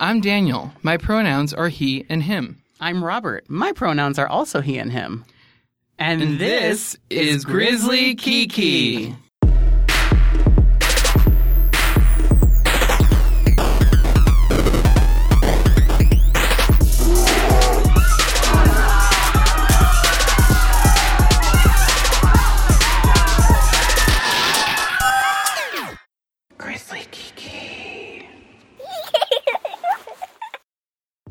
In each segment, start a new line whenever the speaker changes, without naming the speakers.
I'm Daniel. My pronouns are he and him.
I'm Robert. My pronouns are also he and him. And,
And this is Grizzly Kiki. Grizzly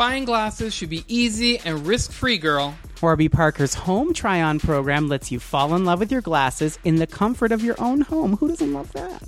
Buying glasses should be easy and risk free, girl.
Warby Parker's home try on program lets you fall in love with your glasses in the comfort of your own home. Who doesn't love that?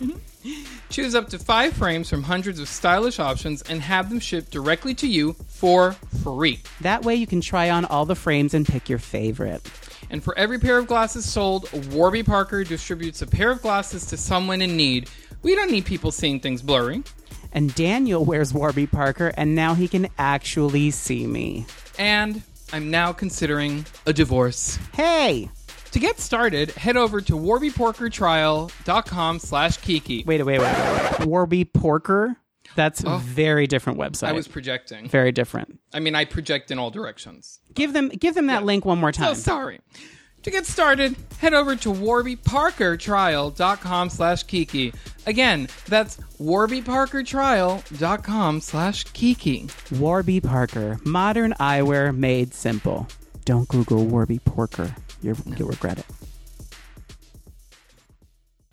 Choose up to five frames from hundreds of stylish options and have them shipped directly to you for free.
That way you can try on all the frames and pick your favorite.
And for every pair of glasses sold, Warby Parker distributes a pair of glasses to someone in need. We don't need people seeing things blurry.
And Daniel wears Warby Parker, and now he can actually see me.
And I'm now considering a divorce.
Hey!
To get started, head over to warbyporkertrial.com slash kiki.
Wait, wait, wait. Warby Porker? That's a very different website.
I was projecting.
very different.
I mean, I project in all directions.
Give them give them that link one more time.
So sorry. To get started, head over to warbyparkertrial.com slash kiki. Again, that's warbyparkertrial.com slash kiki.
Warby Parker, modern eyewear made simple. Don't Google Warby Porker. You're, you'll regret it.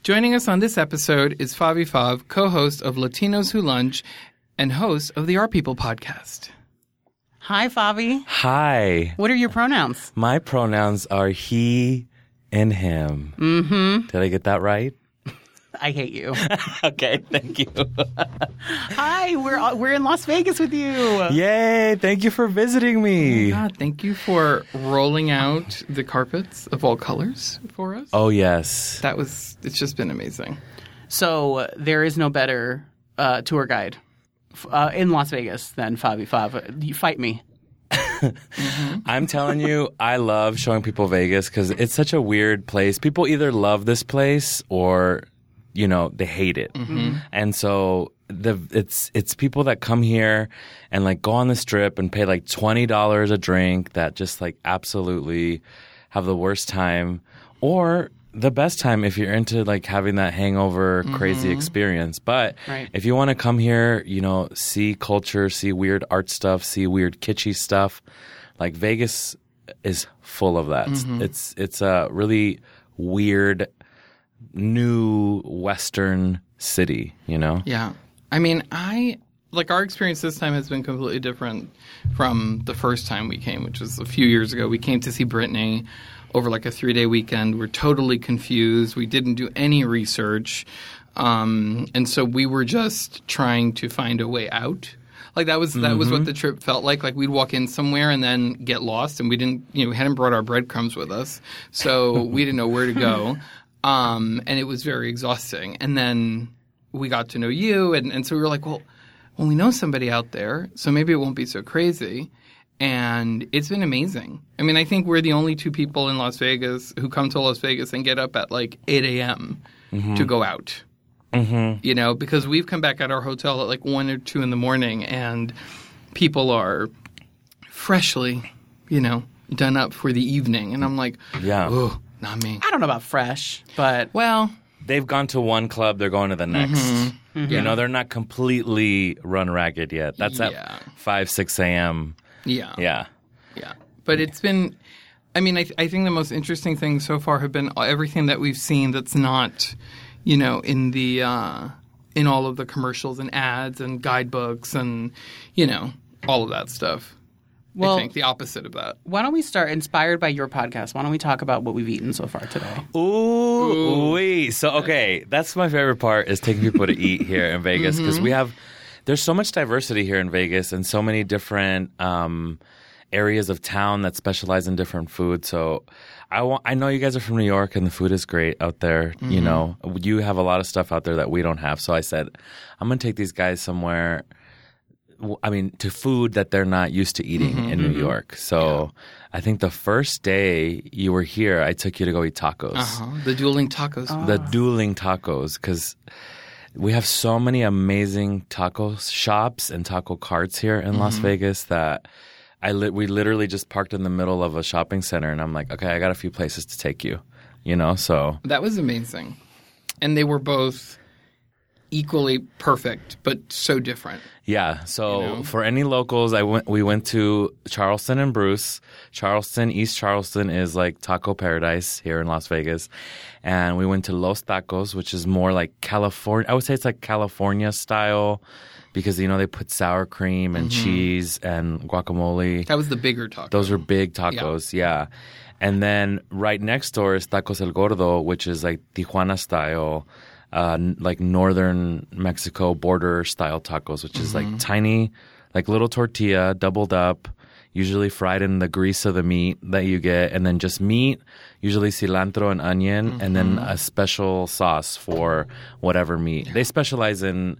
Joining us on this episode is Fabi Fav, co-host of Latinos Who Lunch and host of the Our People podcast.
Hi, Fabi.
Hi.
What are your pronouns?
My pronouns are he and him. Mm-hmm. Did I get that right?
I hate you.
okay, thank you.
Hi, we're we're in Las Vegas with you.
Yay, thank you for visiting me.
God, thank you for rolling out the carpets of all colors for us.
Oh, yes.
That was, it's just been amazing.
So uh, there is no better uh, tour guide f- uh, in Las Vegas than Fabi Fav. Uh, you fight me.
I'm telling you, I love showing people Vegas because it's such a weird place. People either love this place or, you know, they hate it. Mm-hmm. Mm-hmm. And so the it's it's people that come here and like go on the strip and pay like twenty dollars a drink that just like absolutely have the worst time or the best time if you're into like having that hangover crazy mm-hmm. experience. But
Right.
if you want to come here, you know, see culture, see weird art stuff, see weird kitschy stuff, like Vegas is full of that. Mm-hmm. It's it's a really weird new western city, you know?
Yeah. I mean, I like our experience this time has been completely different from the first time we came, which was a few years ago. We came to see Britney over like a three day weekend. We're totally confused. We didn't do any research. Um, and so we were just trying to find a way out. Like that was that was what the trip felt like. Like we'd walk in somewhere and then get lost, and we didn't, you know, we hadn't brought our breadcrumbs with us, so we didn't know where to go. Um, and it was very exhausting. And then we got to know you, and, and so we were like, well, well, we know somebody out there, so maybe it won't be so crazy. And it's been amazing. I mean, I think we're the only two people in Las Vegas who come to Las Vegas and get up at like 8 a.m. to go out. Mm-hmm. You know, because we've come back at our hotel at like 1 or 2 in the morning, and people are freshly, you know, done up for the evening. And I'm like,
Yeah.
oh, not me.
I don't know about fresh, but
Well,
They've gone to one club, they're going to the next. You know, they're not completely run ragged yet. That's
Yeah.
at 5, 6 a.m.
yeah.
Yeah.
Yeah, but it's been. I mean, I, th- I think the most interesting things so far have been everything that we've seen that's not, you know, in the uh, in all of the commercials and ads and guidebooks and you know all of that stuff.
Well-
I think the opposite of that.
why don't we start inspired by your podcast? Why don't we talk about what we've eaten so far today?
Ooh, wee. So okay, that's my favorite part is taking people to eat here in Vegas because we have there's so much diversity here in Vegas and so many different um, areas of town that specialize in different food. So I want, I know you guys are from New York and the food is great out there. You know, you have a lot of stuff out there that we don't have. So I said, I'm going to take these guys somewhere. I mean, to food that they're not used to eating in New York. So I think the first day you were here, I took you to go eat tacos
Uh-huh. The dueling tacos.
the dueling tacos because we have so many amazing taco shops and taco carts here in Las mm-hmm. Vegas that I li- we literally just parked in the middle of a shopping center and I'm like, okay, I got a few places to take you, you know. So
That was amazing. And they were both equally perfect, but so different.
yeah, so
You know?
for any locals, I went. We went to Charleston and Bruce. Charleston, East Charleston is like taco paradise here in Las Vegas, and we went to Los Tacos, which is more like California. I would say it's like California style because you know they put sour cream and mm-hmm. cheese and guacamole.
That was the bigger taco.
Those are big tacos, yeah. And then right next door is Tacos El Gordo, which is like Tijuana style, uh, like northern Mexico border style tacos, which is like tiny, like little tortilla, doubled up, usually fried in the grease of the meat that you get, and then just meat, usually cilantro and onion, and then a special sauce for whatever meat. They specialize in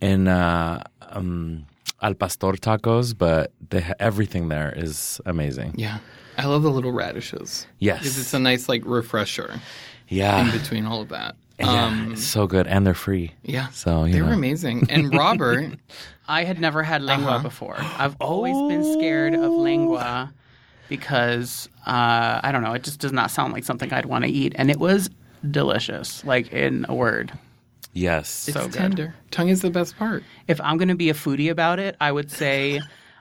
in uh, um, al pastor tacos, but they ha- everything there is amazing.
yeah. I love the little radishes.
Yes.
Because it's a nice like refresher
Yeah, in
between all of that.
Yeah,
Um,
it's so good, and they're free.
yeah.
So you
they
know.
were amazing. And Robert,
I had never had lengua before. I've always been scared of lengua because uh, I don't know. It just does not sound like something I'd want to eat, and it was delicious. Like in a word.
Yes,
it's
So good.
tender. Tongue is the best part.
If I'm going to be a foodie about it, I would say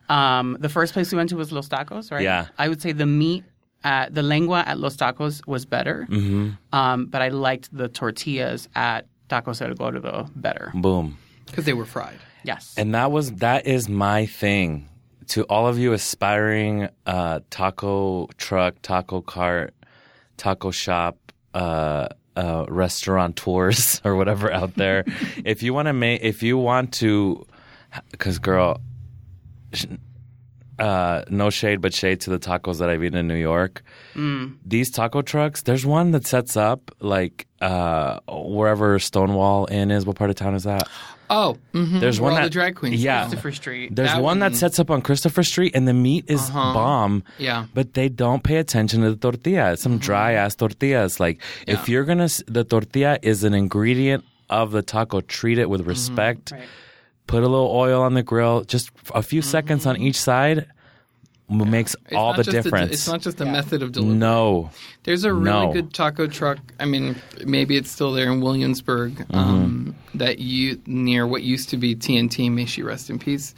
um, the first place we went to was Los Tacos, right?
Yeah.
I would say the meat at the lengua at Los Tacos was better, mm-hmm. um, but I liked the tortillas at Tacos El Gordo better.
boom.
Because they were fried.
Yes.
And that was that is my thing. To all of you aspiring uh, taco truck, taco cart, taco shop, uh, uh, restaurateurs or whatever out there, if you want to make, if you want to, because girl, sh- uh, no shade but shade to the tacos that I've eaten in New York. These taco trucks, there's one that sets up like uh, wherever Stonewall Inn is. What part of town is that?
Oh, mm-hmm.
There's
Where
one that
the drag queens.
Yeah,
Christopher Street.
there's
That
one that sets up on Christopher Street, and the meat is bomb.
Yeah.
but they don't pay attention to the tortilla. It's some dry ass tortillas. Like if you're gonna, the tortilla is an ingredient of the taco. Treat it with respect.
Right.
Put a little oil on the grill. Just a few seconds on each side m- makes
It's
all the
just a-
difference.
it's not just a method of delivery.
no,
There's a really
No.
good taco truck. I mean, maybe it's still there in Williamsburg.
Mm-hmm.
Um, that you near what used to be TNT. May she rest in peace.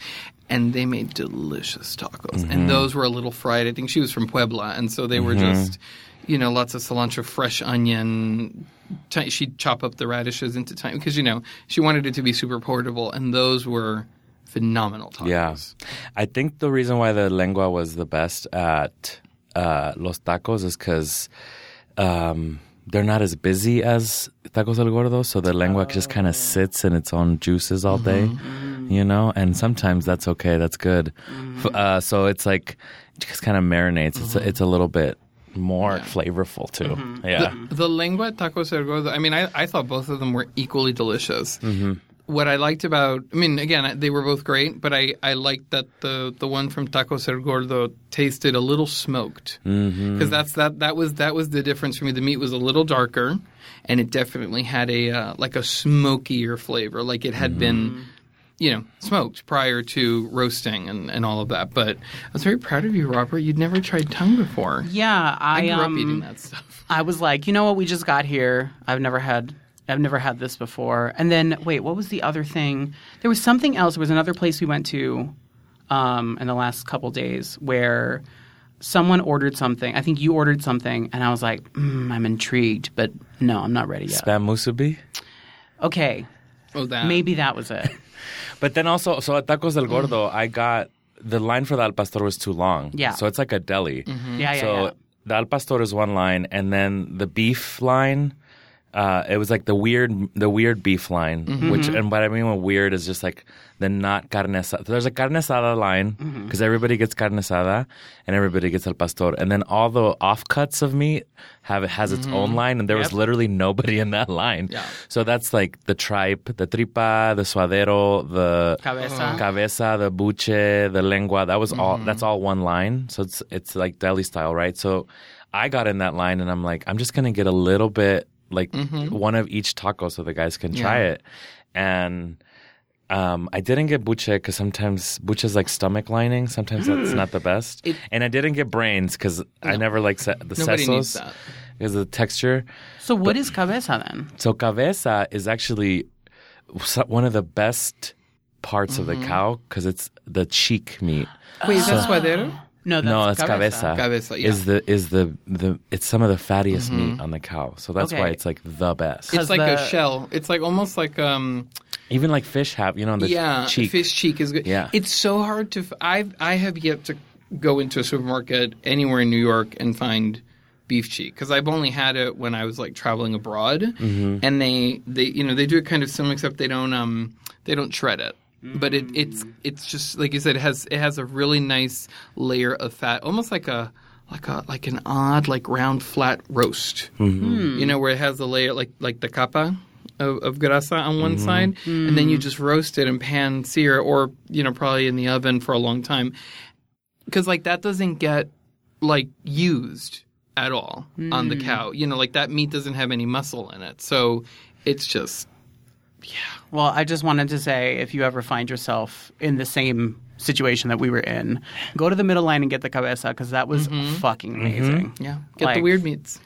And they made delicious tacos,
Mm-hmm.
and those were a little fried. I think she was from Puebla, and so they were
Mm-hmm.
just, you know, lots of cilantro, fresh onion. Ti- she'd chop up the radishes into tiny because you know she wanted it to be super portable, and those were phenomenal tacos.
Yeah. I think the reason why the lengua was the best at uh, Los Tacos is because um, they're not as busy as Tacos El Gordo, so the lengua just kind of sits in its own juices all day, you know? And sometimes that's okay, that's good. F- Uh, so it's like, it just kind of marinates. It's, a, it's a little bit more flavorful too. Yeah.
The lengua at tacos el. I mean, I, I thought both of them were equally delicious. Mm-hmm. What I liked about, I mean, again, they were both great, but I, I liked that the the one from Taco el gordo tasted a little smoked because that's that that was that was the difference for me. The meat was a little darker, and it definitely had a uh, like a smokier flavor, like it had been. You know, smoked prior to roasting and, and all of that. But I was very proud of you, Robert. You'd never tried tongue before.
Yeah, I,
I grew
um,
up eating that stuff.
I was like, you know what? We just got here. I've never had. I've never had this before. And then, wait, what was the other thing? There was something else. There was another place we went to um, in the last couple days where someone ordered something. I think you ordered something, and I was like, mm, I'm intrigued, but no, I'm not ready yet.
Spam musubi.
Okay,
Oh, that
maybe that was it.
But then also, so at Tacos del Gordo, I got the line for the al pastor was too long.
Yeah.
So it's like a deli. Mm-hmm.
Yeah, yeah,
so
yeah.
the al pastor is one line, and then the beef line Uh, it was like the weird, the weird beef line, mm-hmm. which, mm-hmm. and what I mean by weird is just like the not carne asada. There's a carne asada line mm-hmm. because everybody gets carne asada and everybody gets al pastor, and then all the offcuts of meat have it has its own line, and there was literally nobody in that line.
Yeah.
So that's like the tripe, the tripa, the suadero, the
Cabeza. Uh-huh.
cabeza, the buche, the lengua. That was all. That's all one line. So it's it's like deli style, right? So I got in that line, and I'm like, I'm just gonna get a little bit, like mm-hmm. one of each taco, so the guys can try
Yeah.
it. And um, I didn't get buche because sometimes buche is like stomach lining. Sometimes that's mm. not the best.
It-
and I didn't get brains because I never like se- the sesos because of the texture.
So what is cabeza then?
So cabeza is actually one of the best parts of the mm-hmm. cow because it's the cheek meat.
Wait, that suadero?
No, that's
no, it's
cabeza.
cabeza.
Cabeza, yeah.
Is the is the the it's some of the fattiest meat on the cow. So that's why it's like the best.
It's like
the-
a shell. It's like almost like um
Even like fish have, you know, the
yeah,
cheek.
fish cheek is good.
Yeah.
it's so hard to. I I have yet to go into a supermarket anywhere in New York and find beef cheek because I've only had it when I was like traveling abroad,
Mm-hmm.
and they they you know they do it kind of similar except they don't um they don't shred it. But it, it's it's just like you said, it has it has a really nice layer of fat, almost like a like a like an odd like round flat roast.
Mm-hmm.
You know where it has the layer like like the capa of, of grasa on one
Mm-hmm.
side, and then you just roast it and pan sear, or you know probably in the oven for a long time, because like that doesn't get like used at all on the cow. You know, like that meat doesn't have any muscle in it, so it's just
Well, I just wanted to say if you ever find yourself in the same situation that we were in, go to the middle line and get the cabeza because that was fucking amazing.
yeah. Get the weird meats.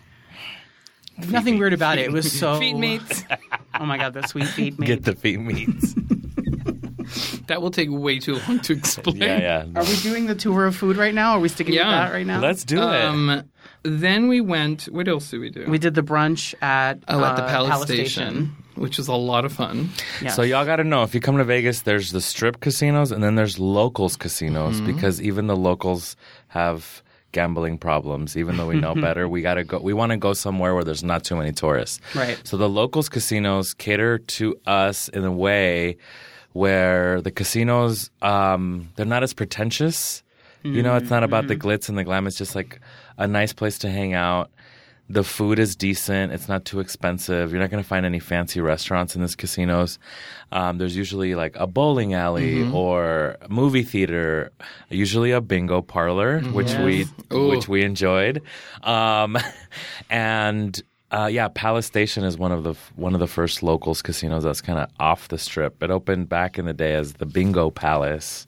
Nothing weird about it. It was so.
Feet meats.
Oh my god, the sweet feet meats.
Get the feet meats.
that will take way too long to explain.
yeah, yeah.
Are we doing the tour of food right now? Are we sticking
Yeah.
with that right now?
Let's do it.
Um, then we went. What else did we do?
we did the brunch at
oh, at the
uh,
Palace,
Palace
Station, which was a lot of fun.
Yes.
So y'all got to know if you come to Vegas, there's the strip casinos and then there's locals casinos
Mm-hmm.
because even the locals have gambling problems. Even though we know better, we got to go. We want to go somewhere where there's not too many tourists.
Right.
So the locals casinos cater to us in a way where the casinos um, they're not as pretentious. You know, it's not about the glitz and the glam. It's just like a nice place to hang out. The food is decent. It's not too expensive. You're not going to find any fancy restaurants in these casinos. Um, there's usually like a bowling alley or a movie theater, usually a bingo parlor, which we
Ooh.
which we enjoyed. Um, and uh, yeah, Palace Station is one of the one of the first locals casinos that's kind of off the strip. It opened back in the day as the Bingo Palace,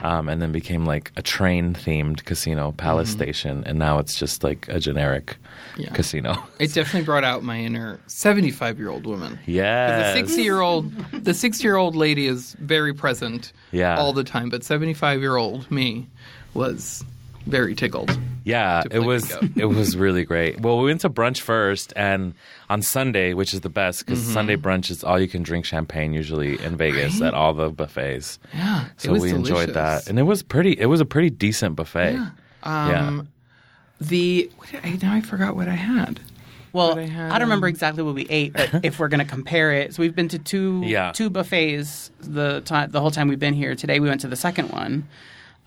um, and then became like a train themed casino, Palace Station, and now it's just like a generic
Yeah.
casino.
It definitely brought out my inner seventy-five-year-old woman. Yeah, the
yes,
sixty-year-old, the sixty-year-old lady is very present,
Yeah.
all the time. But seventy-five-year-old me was very tickled.
Yeah, it was it was really great. Well, we went to brunch first, and on Sunday, which is the best because
Mm-hmm.
Sunday brunch is all you can drink champagne usually in Vegas at all the buffets.
Yeah,
So
it was
we enjoyed
delicious.
that, and it was pretty. It was a pretty decent buffet.
Yeah.
Yeah.
Um, The what did I, now I forgot what I had.
Well,
But I
I, don't remember exactly what we ate, but if we're going to compare it, so we've been to two
Yeah.
two buffets the time the whole time we've been here. Today we went to the second one.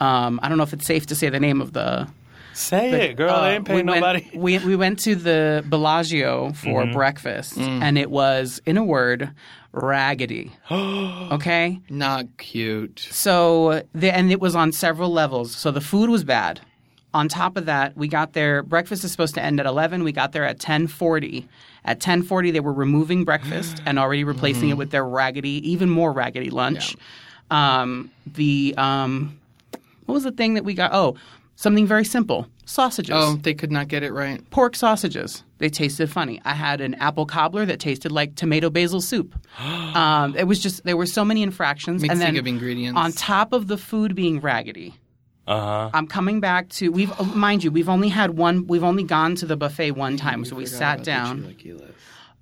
Um, I don't know if it's safe to say the name of the.
Say it, girl.
uh,
they ain't paying
we
nobody.
Went, we we went to the Bellagio for
Mm-hmm.
breakfast,
Mm.
and it was, in a word, raggedy. okay,
Not cute.
so the and it was on several levels. So the food was bad. On top of that, we got there. Breakfast is supposed to end at eleven. We got there at ten forty. At ten forty, they were removing breakfast and already replacing it with their raggedy, even more raggedy lunch. Um, the um, what was the thing that we got? Oh, something very simple: sausages.
Oh, they could not get it right.
Pork sausages. They tasted funny. I had an apple cobbler that tasted like tomato basil soup. um, it was just there were so many infractions.
Mixing
and then
of ingredients.
on top of the food being raggedy.
Uh huh.
I'm coming back to we've mind you we've only had one we've only gone to the buffet one time so we sat down.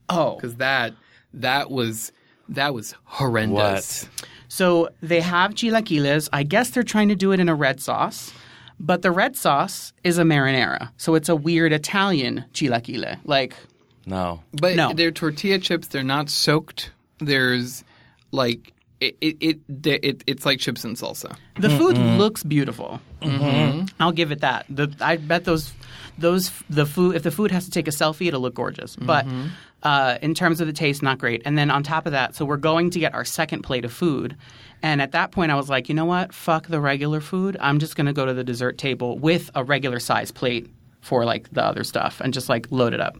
Oh,
because that that was that was horrendous.
So they have chilaquiles. I guess they're trying to do it in a red sauce, but the red sauce is a marinara, so it's a weird Italian chilaquile. Like
No.
But
No.
they're tortilla chips. They're not soaked. There's like it it, it, it it's like chips and salsa.
The food mm-hmm. looks beautiful. Mm-hmm. I'll give it that. The, I bet those those the food if the food has to take a selfie, it'll look gorgeous. But mm-hmm. Uh, in terms of the taste, not great. And then on top of that, so we're going to get our second plate of food. And at that point, I was like, you know what? Fuck the regular food. I'm just going to go to the dessert table with a regular size plate for like the other stuff and just like load it up.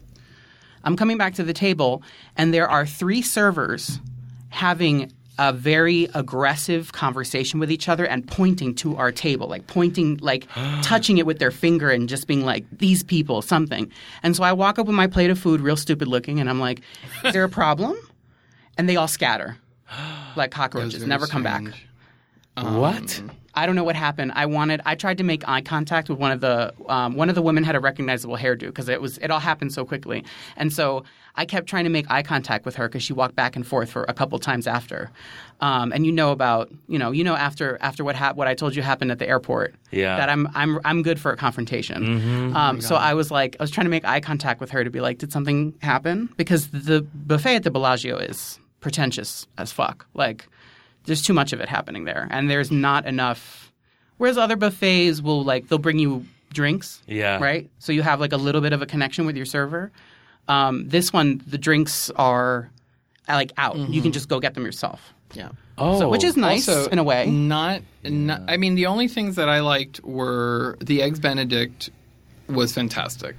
I'm coming back to the table, and there are three servers having a very aggressive conversation with each other and pointing to our table, like pointing, like touching it with their finger and just being like, these people, something. And so I walk up with my plate of food, real stupid looking, and I'm like, is there a problem? And they all scatter like cockroaches, never come back.
strange.
Um, what?
I don't know what happened. I wanted. I tried to make eye contact with one of the um, one of the women had a recognizable hairdo because it was it all happened so quickly, and so I kept trying to make eye contact with her because she walked back and forth for a couple times after. Um, and you know about you know you know after after what hap- what I told you happened at the airport.
Yeah.
That I'm I'm I'm good for a confrontation. Um, so I was like I was trying to make eye contact with her to be like, did something happen? Because the buffet at the Bellagio is pretentious as fuck. Like there's too much of it happening there, and there's not enough. Whereas other buffets will like they'll bring you drinks,
Yeah.
right? So you have like a little bit of a connection with your server. Um, this one, the drinks are like out. You can just go get them yourself,
Yeah.
Oh.
so, which is nice
also,
in a way.
Not, not. I mean, the only things that I liked were the eggs Benedict was fantastic.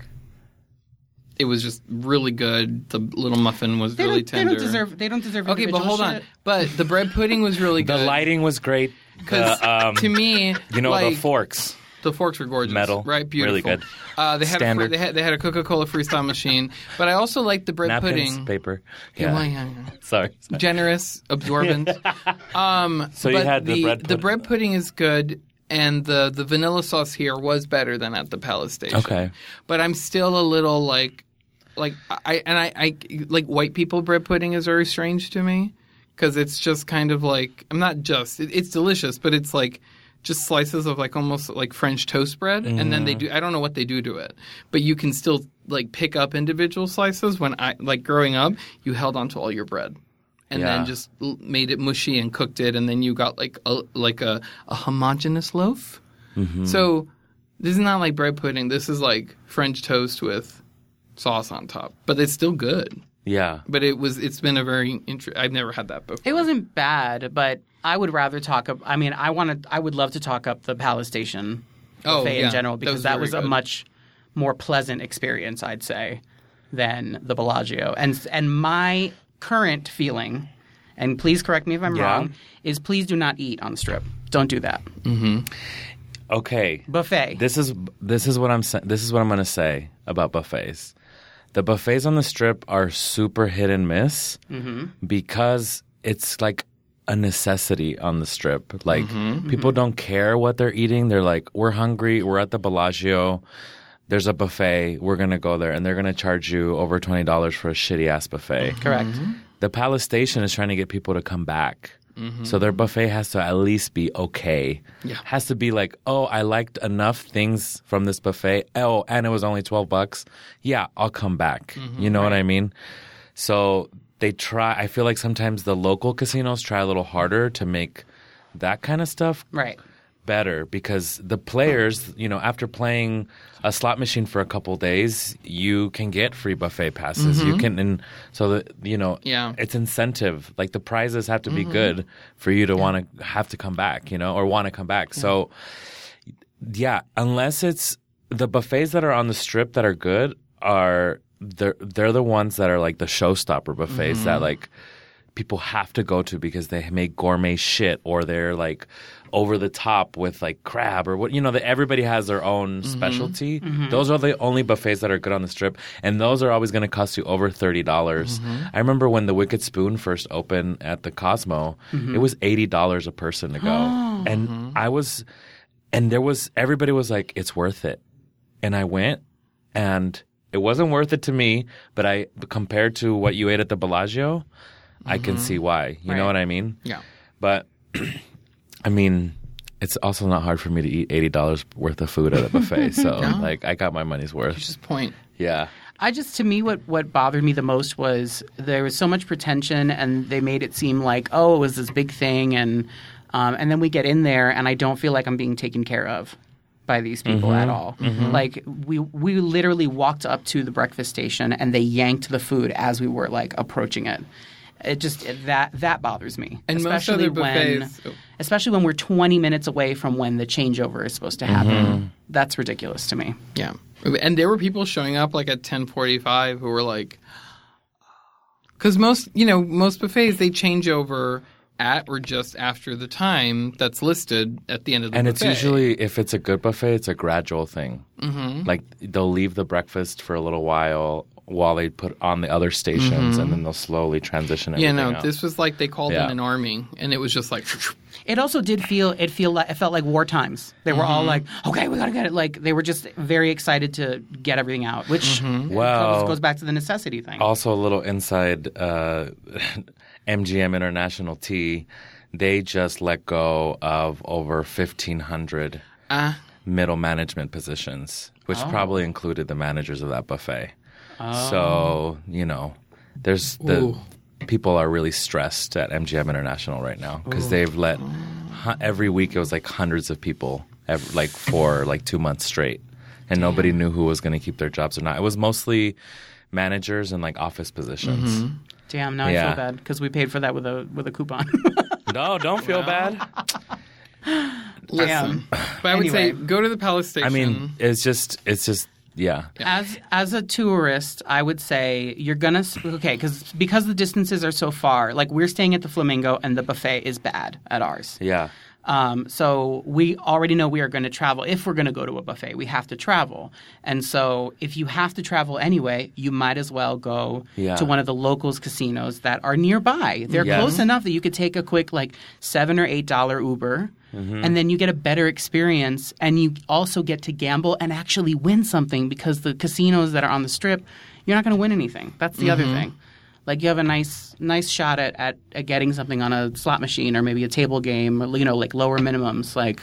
It was just really good. The little muffin was
They,
really
don't, they
tender.
don't deserve. They don't deserve.
Okay, but
individual
hold on. But the bread pudding was really good.
the lighting was great.
because
The, um,
to me,
you know
like,
the forks.
The forks were gorgeous.
Metal.
right? Beautiful.
Really good.
Uh, they had a, they had they had a Coca Cola freestyle machine, but I also liked the bread
Napkins,
pudding.
paper.
Yeah,
Yeah.
well, yeah, yeah.
Sorry. sorry.
generous, absorbent. um,
So you had the bread
the
pudding.
bread pudding is good, and the the vanilla sauce here was better than at the Palace Station.
Okay.
but I'm still a little like, like I and I, I like white people bread pudding is very strange to me because it's just kind of like I'm not just it, it's delicious, but it's like just slices of like almost like French toast bread, and then
Mm.
they do I don't know what they do to it, but you can still like pick up individual slices. When I like growing up, you held onto all your bread and
Yeah.
then just made it mushy and cooked it, and then you got like a like a, a homogeneous loaf.
Mm-hmm.
So this is not like bread pudding. This is like French toast with sauce on top, but it's still good.
Yeah.
But it was it's been a very inter- I've never had that before.
It wasn't bad, but I would rather talk up. I mean, I wanted. I would love to talk up the Palace Station
Oh,
buffet
yeah.
in general
That
because
was
that was, a
good.
much more pleasant experience, I'd say, than the Bellagio. And and my current feeling, and please correct me if I'm
Yeah.
wrong, is please do not eat on the strip. Don't do that. Mm-hmm.
Okay.
Buffet.
This is this is what I'm sa- this is what I'm going to say about buffets. The buffets on the strip are super hit and miss mm-hmm. because it's like a necessity on the strip. Like mm-hmm. Mm-hmm. people don't care what they're eating. They're like, we're hungry. We're at the Bellagio. There's a buffet. We're gonna go there, and they're gonna charge you over twenty dollars for a shitty ass buffet.
Correct.
The Palace Station is trying to get people to come back. Mm-hmm. So their buffet has to at least be okay.
Yeah.
Has to be like, oh, I liked enough things from this buffet. Oh, and it was only 12 bucks. Yeah, I'll come back. Mm-hmm. You know what I mean? So they try, I feel like sometimes the local casinos try a little harder to make that kind of stuff
Right.
Better because the players, you know, after playing a slot machine for a couple days, you can get free buffet passes. You mm-hmm. can, and so that you know,
Yeah.
it's incentive. Like the prizes have to be mm-hmm. good for you to want to have to come back, you know, or want to come back. So, yeah, unless it's the buffets that are on the strip that are good are they're they're the ones that are like the showstopper buffets that mm-hmm. like people have to go to because they make gourmet shit or they're like over the top with like crab or what you know that everybody has their own mm-hmm. specialty. Mm-hmm. Those are the only buffets that are good on the strip and those are always going to cost you over $30. Mm-hmm. I remember when the wicked spoon first opened at the cosmo it was $80 a person to go. Oh. And i was and there was everybody was like it's worth it. And i went and it wasn't worth it to me but i compared to what you ate at the bellagio i can see why. You know what i mean?
Yeah.
but I mean, it's also not hard for me to eat eighty dollars worth of food at a buffet. So like, I got my money's worth.
Just point.
Yeah.
I just to me what what bothered me the most was there was so much pretension and they made it seem like oh it was this big thing and um, and then we get in there and I don't feel like I'm being taken care of by these people at all. Like we we literally walked up to the breakfast station and they yanked the food as we were like approaching it. It just that that bothers me.
And most
especially
other
when
oh.
especially when we're 20 minutes away from when the changeover is supposed to happen.
Mm-hmm.
That's ridiculous to me.
Yeah, and there were people showing up like at ten forty five who were like, because most you know most buffets they change over at or just after the time that's listed at the end of the
And
buffet.
it's usually, if it's a good buffet, it's a gradual thing. Mm-hmm. Like they'll leave the breakfast for a little while while they put on the other stations, and then they'll slowly transition.
yeah
Everything
no
out.
this was like they called
Yeah.
in an army and it was just like
It also did feel it feel like it felt like war times. They were
Mm-hmm.
all like, "Okay, we gotta get it." Like they were just very excited to get everything out, which
Mm-hmm.
Well-
goes, goes back to the necessity thing.
Also, a little inside uh, MGM International T. they just let go of over 1,500
ah
middle management positions, which
Oh.
probably included the managers of that buffet. So, oh. you know, there's the
Ooh.
people are really stressed at MGM International right now because they've let every week it was like hundreds of people, ev like for like two months straight, and nobody knew who was going to keep their jobs or not. It was mostly managers and like office positions. Mm-hmm.
Damn, now I feel bad because we paid for that with a with a coupon.
No, don't feel bad.
listen but I would say go to the Palace Station
I mean, it's just, it's just, yeah.
as as a tourist, I would say you're gonna okay because because the distances are so far. Like we're staying at the Flamingo, and the buffet is bad at ours.
Yeah.
Um, so we already know we are going to travel. If we're going to go to a buffet, we have to travel. And so if you have to travel anyway, you might as well go
Yeah.
to one of the locals casinos that are nearby. They're
Yes.
close enough that you could take a quick like seven or eight dollar Uber.
Mm-hmm.
And then you get a better experience, and you also get to gamble and actually win something because the casinos that are on the strip, you're not going to win anything. That's the other mm-hmm. thing. Like you have a nice nice shot at, at, at getting something on a slot machine or maybe a table game, or, you know, like lower minimums. Like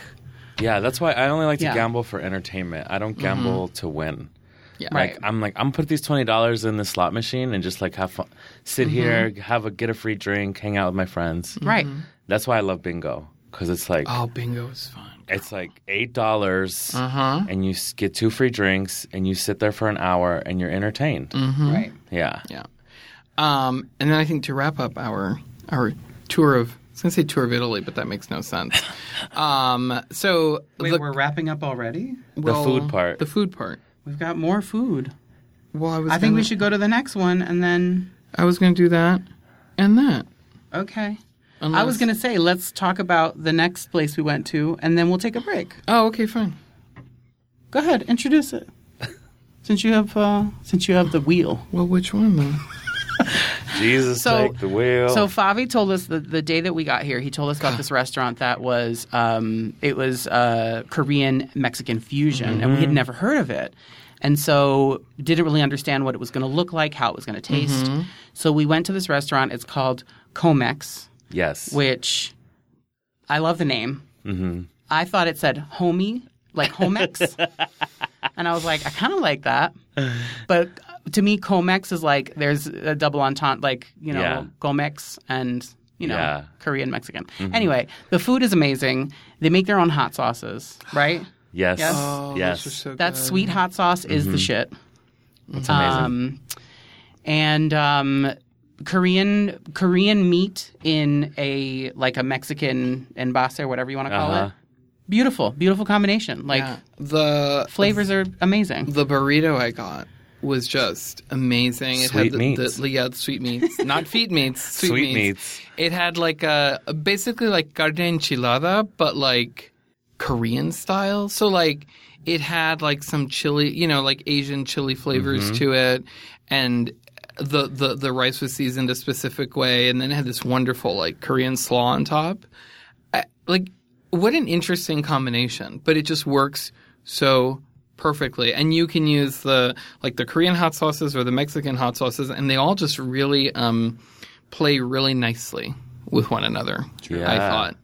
Yeah, that's why I only like to
Yeah.
gamble for entertainment. I don't mm-hmm. gamble to win.
yeah
Right.
Like I'm like I'm gonna put these twenty dollars in the slot machine and just like have fun, sit mm-hmm. here, have a get a free drink, hang out with my friends.
right.
That's why I love bingo because it's like
oh bingo is fun
it's like eight dollars
uh-huh
and you get two free drinks and you sit there for an hour and you're entertained.
Right.
Yeah,
Yeah. Um, and then I think to wrap up our our tour of I was gonna say tour of Italy, but that makes no sense. Um, so
Wait,
the,
we're wrapping up already?
well,
food part.
The food part.
We've got more food.
Well, I was.
I think we should go to the next one and then
I was going to do that and that.
okay. I was going to say let's talk about the next place we went to and then we'll take a break.
Oh, okay, fine.
Go ahead, introduce it. Since you have uh, since you have the wheel.
Well, which one though?
Jesus
So-
take the wheel.
So Fabi told us the, the day that we got here, he told us about this restaurant that was um, it was uh, Korean Mexican fusion, and we had never heard of it, and so didn't really understand what it was going to look like, how it was going to taste. So we went to this restaurant. It's called KoMex,
yes,
which I love the name.
hmm
I thought it said homie, like Homex. and I was like, I kind of like that. But to me, KoMex is like, there's a double entente, like, you know,
Yeah.
KoMex and, you know,
Yeah.
Korean Mexican. Anyway, the food is amazing. They make their own hot sauces, right?
yes,
Yes.
Oh,
yes.
so
That
good.
sweet hot sauce is the shit.
It's amazing.
Um, and um, Korean Korean meat in a like a Mexican envase or whatever you want to call
Uh-huh.
it. Beautiful, beautiful combination. Like
Yeah. The
flavors are amazing.
The burrito I got was just amazing. It had the,
meats.
The, yeah, the sweet meats, not feet meats. Sweet,
Sweet
meats.
meats.
It had like a basically like carne enchilada, but like Korean style. So like it had like some chili, you know, like Asian chili flavors
Mm-hmm.
to it, and the, the the rice was seasoned a specific way, and then it had this wonderful like Korean slaw on top. I, like what an interesting combination, but it just works so perfectly. And you can use the like the Korean hot sauces or the Mexican hot sauces, and they all just really um, play really nicely with one another.
Yeah.
I thought,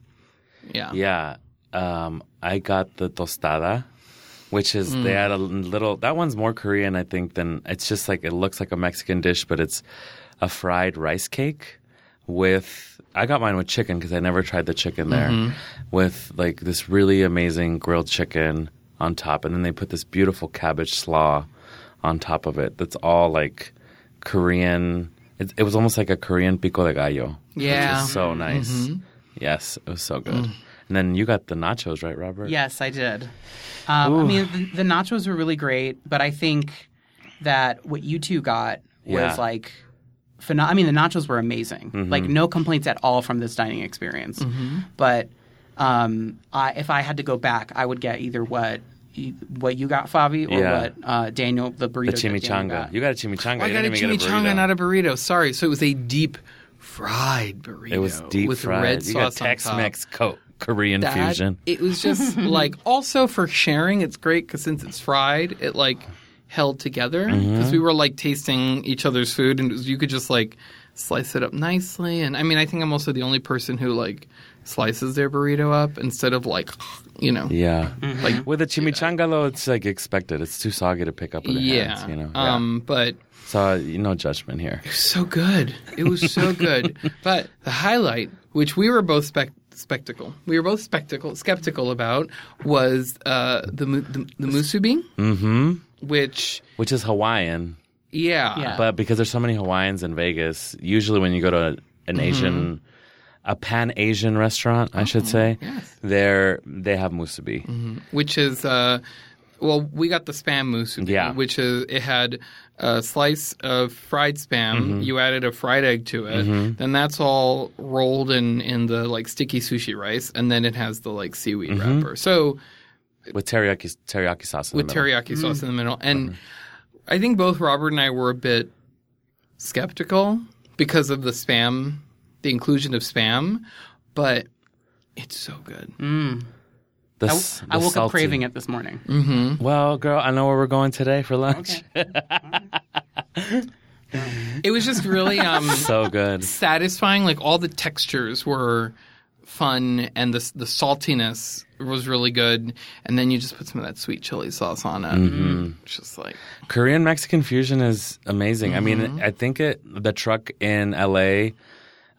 yeah,
Yeah. Um, I got the tostada. Which is mm. they add a little. That one's more Korean, I think, than it's just like it looks like a Mexican dish, but it's a fried rice cake with. I got mine with chicken because I never tried the chicken there. Mm-hmm. With like this really amazing grilled chicken on top, and then they put this beautiful cabbage slaw on top of it. That's all like Korean. It, it was almost like a Korean pico de gallo.
Yeah.
which is so nice. Mm-hmm. Yes, it was so good. Mm. And then you got the nachos, right, Robert?
Yes, I did. Um, I mean, the, the nachos were really great, but I think that what you two got was
Yeah.
like. Pheno- I mean, the nachos were amazing. Like, no complaints at all from this dining experience. But um, I, if I had to go back, I would get either what you- what you got, Fabi, or
Yeah.
what uh, Daniel, the burrito.
The chimichanga.
got.
You got a chimichanga.
I got a
didn't
chimichanga,
burrito.
not a burrito. Sorry. So it was a deep fried burrito.
It was deep
with
fried.
red
you got
sauce on top.
Tex-Mex co- Korean
That-
fusion.
It was just like also for sharing. It's great because since it's fried, it like held together because
Mm-hmm.
we were like tasting each other's food and was, you could just like slice it up nicely. And I mean, I think I'm also the only person who like slices their burrito up instead of like you know
Yeah.
Mm-hmm.
Like with a chimichanga though, it's like expected. It's too soggy to pick up with the
yeah.
hands, you know.
Um, but.
So uh, no judgment here.
It was so good. It was so good. but the highlight, which we were both spec- spectacle, we were both spectacle skeptical about, was uh, the the, the musubi,
Mm-hmm.
which
Which is Hawaiian,
yeah,
Yeah.
but because there's so many Hawaiians in Vegas, usually when you go to an Asian, a Pan Asian restaurant, I should say,
yes.
there they have musubi.
which is uh, well, we got the spam musubi,
Yeah.
which is it had a slice of fried spam.
Mm-hmm.
You added a fried egg to it. Then that's all rolled in in the like sticky sushi rice, and then it has the like seaweed
Mm-hmm.
wrapper. So
with teriyaki teriyaki sauce in
with
the
teriyaki sauce in the middle. And I think both Robert and I were a bit skeptical because of the spam, the inclusion of spam, but it's so good.
The
I,
s-
I
the
woke up craving it this morning.
Well, girl, I know where we're going today for lunch.
It was just really um,
so good.
satisfying. Like all the textures were fun, and the the saltiness was really good. And then you just put some of that sweet chili sauce on it.
Mm-hmm.
It's just like
Korean Mexican fusion is amazing. I
Mm-hmm.
mean, I think it the truck in LA.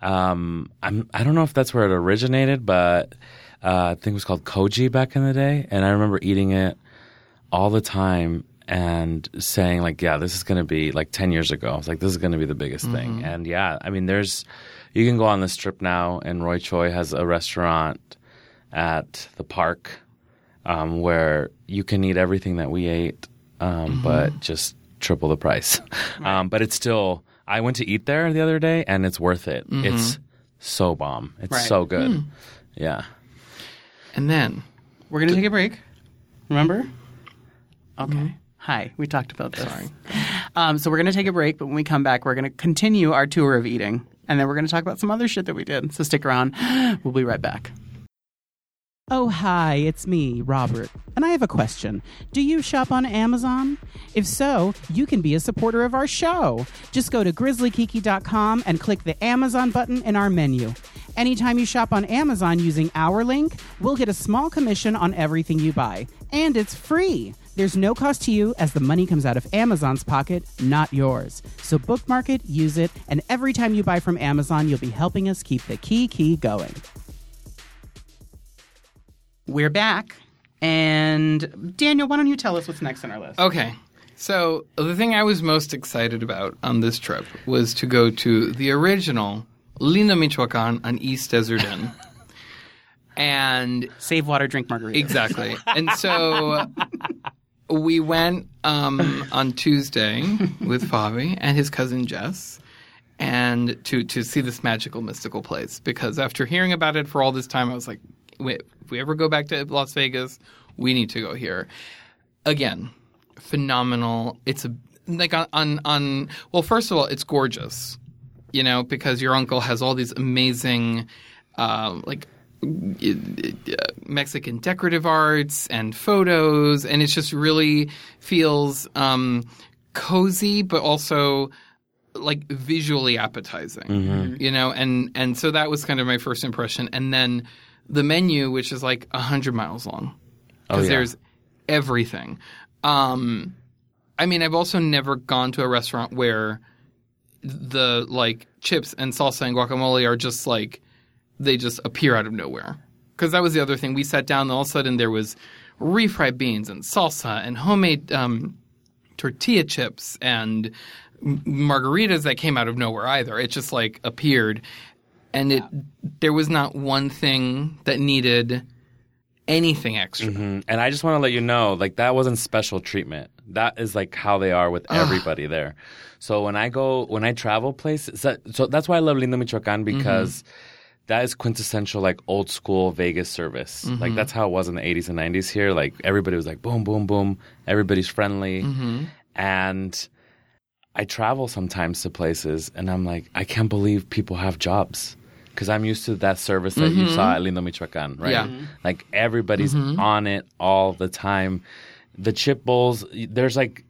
Um, I'm I don't know if that's where it originated, but uh, I think it was called Kogi back in the day, and I remember eating it all the time and saying like, yeah, this is going to be like 10 years ago. I was like, this is going to be the biggest thing. And yeah, I mean, there's, you can go on the strip now and Roy Choi has a restaurant at the park um, where you can eat everything that we ate, um, but just triple the price. um, but it's still, I went to eat there the other day and it's worth it. It's so bomb. It's
Right.
so good. Yeah.
And then
We're going to take a break. Remember? Okay. Hi. We talked about this.
Sorry.
Um, so we're going to take a break, but when we come back, we're going to continue our tour of eating. And then we're going to talk about some other shit that we did. So stick around. We'll be right back. Oh, hi, it's me, Robert. And I have a question. Do you shop on Amazon? If so, you can be a supporter of our show. Just go to grizzlykiki.com and click the Amazon button in our menu. Anytime you shop on Amazon using our link, we'll get a small commission on everything you buy. And it's free. There's no cost to you as the money comes out of Amazon's pocket, not yours. So bookmark it, use it, and every time you buy from Amazon, you'll be helping us keep the Kiki going. We're back. And Daniel, why don't you tell us what's next on our list?
Okay. So the thing I was most excited about on this trip was to go to the original Lindo Michoacan on East Desert Inn. and
Save water, drink margarita.
exactly. And so we went um, on Tuesday with Fabi and his cousin Jess and to to see this magical mystical place because after hearing about it for all this time I was like wait, if we ever go back to Las Vegas we need to go here again phenomenal it's a like on on, on well first of all it's gorgeous you know because your uncle has all these amazing uh, like uh, Mexican decorative arts and photos, and it just really feels um, cozy, but also like visually appetizing. You know, and and so that was kind of my first impression, and then the menu, which is like a hundred miles long,
Oh,
because
yeah.
there's everything. Um, I mean, I've also never gone to a restaurant where the like chips and salsa and guacamole are just like they just appear out of nowhere. Because that was the other thing. We sat down, and all of a sudden there was refried beans and salsa and homemade um, tortilla chips and margaritas that came out of nowhere either. It just like appeared, and it there was not one thing that needed anything extra.
Mm, And I just want to let you know, like that wasn't special treatment. That is like how they are with everybody there. So when I go, when I travel places, so, so that's why I love Lindo Michoacan mm-hmm. because that is quintessential like old school Vegas service. Like mm-hmm. that's how it was in the 80s and 90s here. Like everybody was like boom, boom, boom. Everybody's friendly. Mm-hmm. And I travel sometimes to places and I'm like, I can't believe people have jobs. Because I'm used to that service that you saw at Lindo Michoacan, right?
Yeah.
Like everybody's on it all the time. The chip bowls, there's like,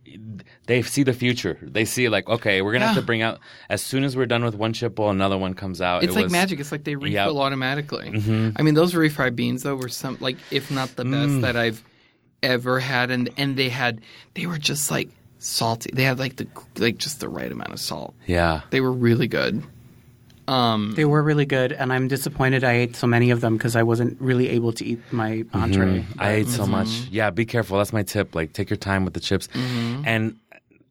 they see the future. They see like, okay, we're gonna have to bring out as soon as we're done with one chip bowl, another one comes out.
It's
It
like
was-
magic. It's like they refill
Yep.
automatically. Mm-hmm. I mean, those refried beans though were some like, if not the best mm. that I've ever had, and and they had they were just like salty. They had like the like just the right amount of salt.
Yeah.
They were really good. Um,
They were really good, and I'm disappointed I ate so many of them because I wasn't really able to eat my mm-hmm. entree.
I ate so much. Mm-hmm. Yeah, be careful. That's my tip. Like, take your time with the chips. Mm-hmm. And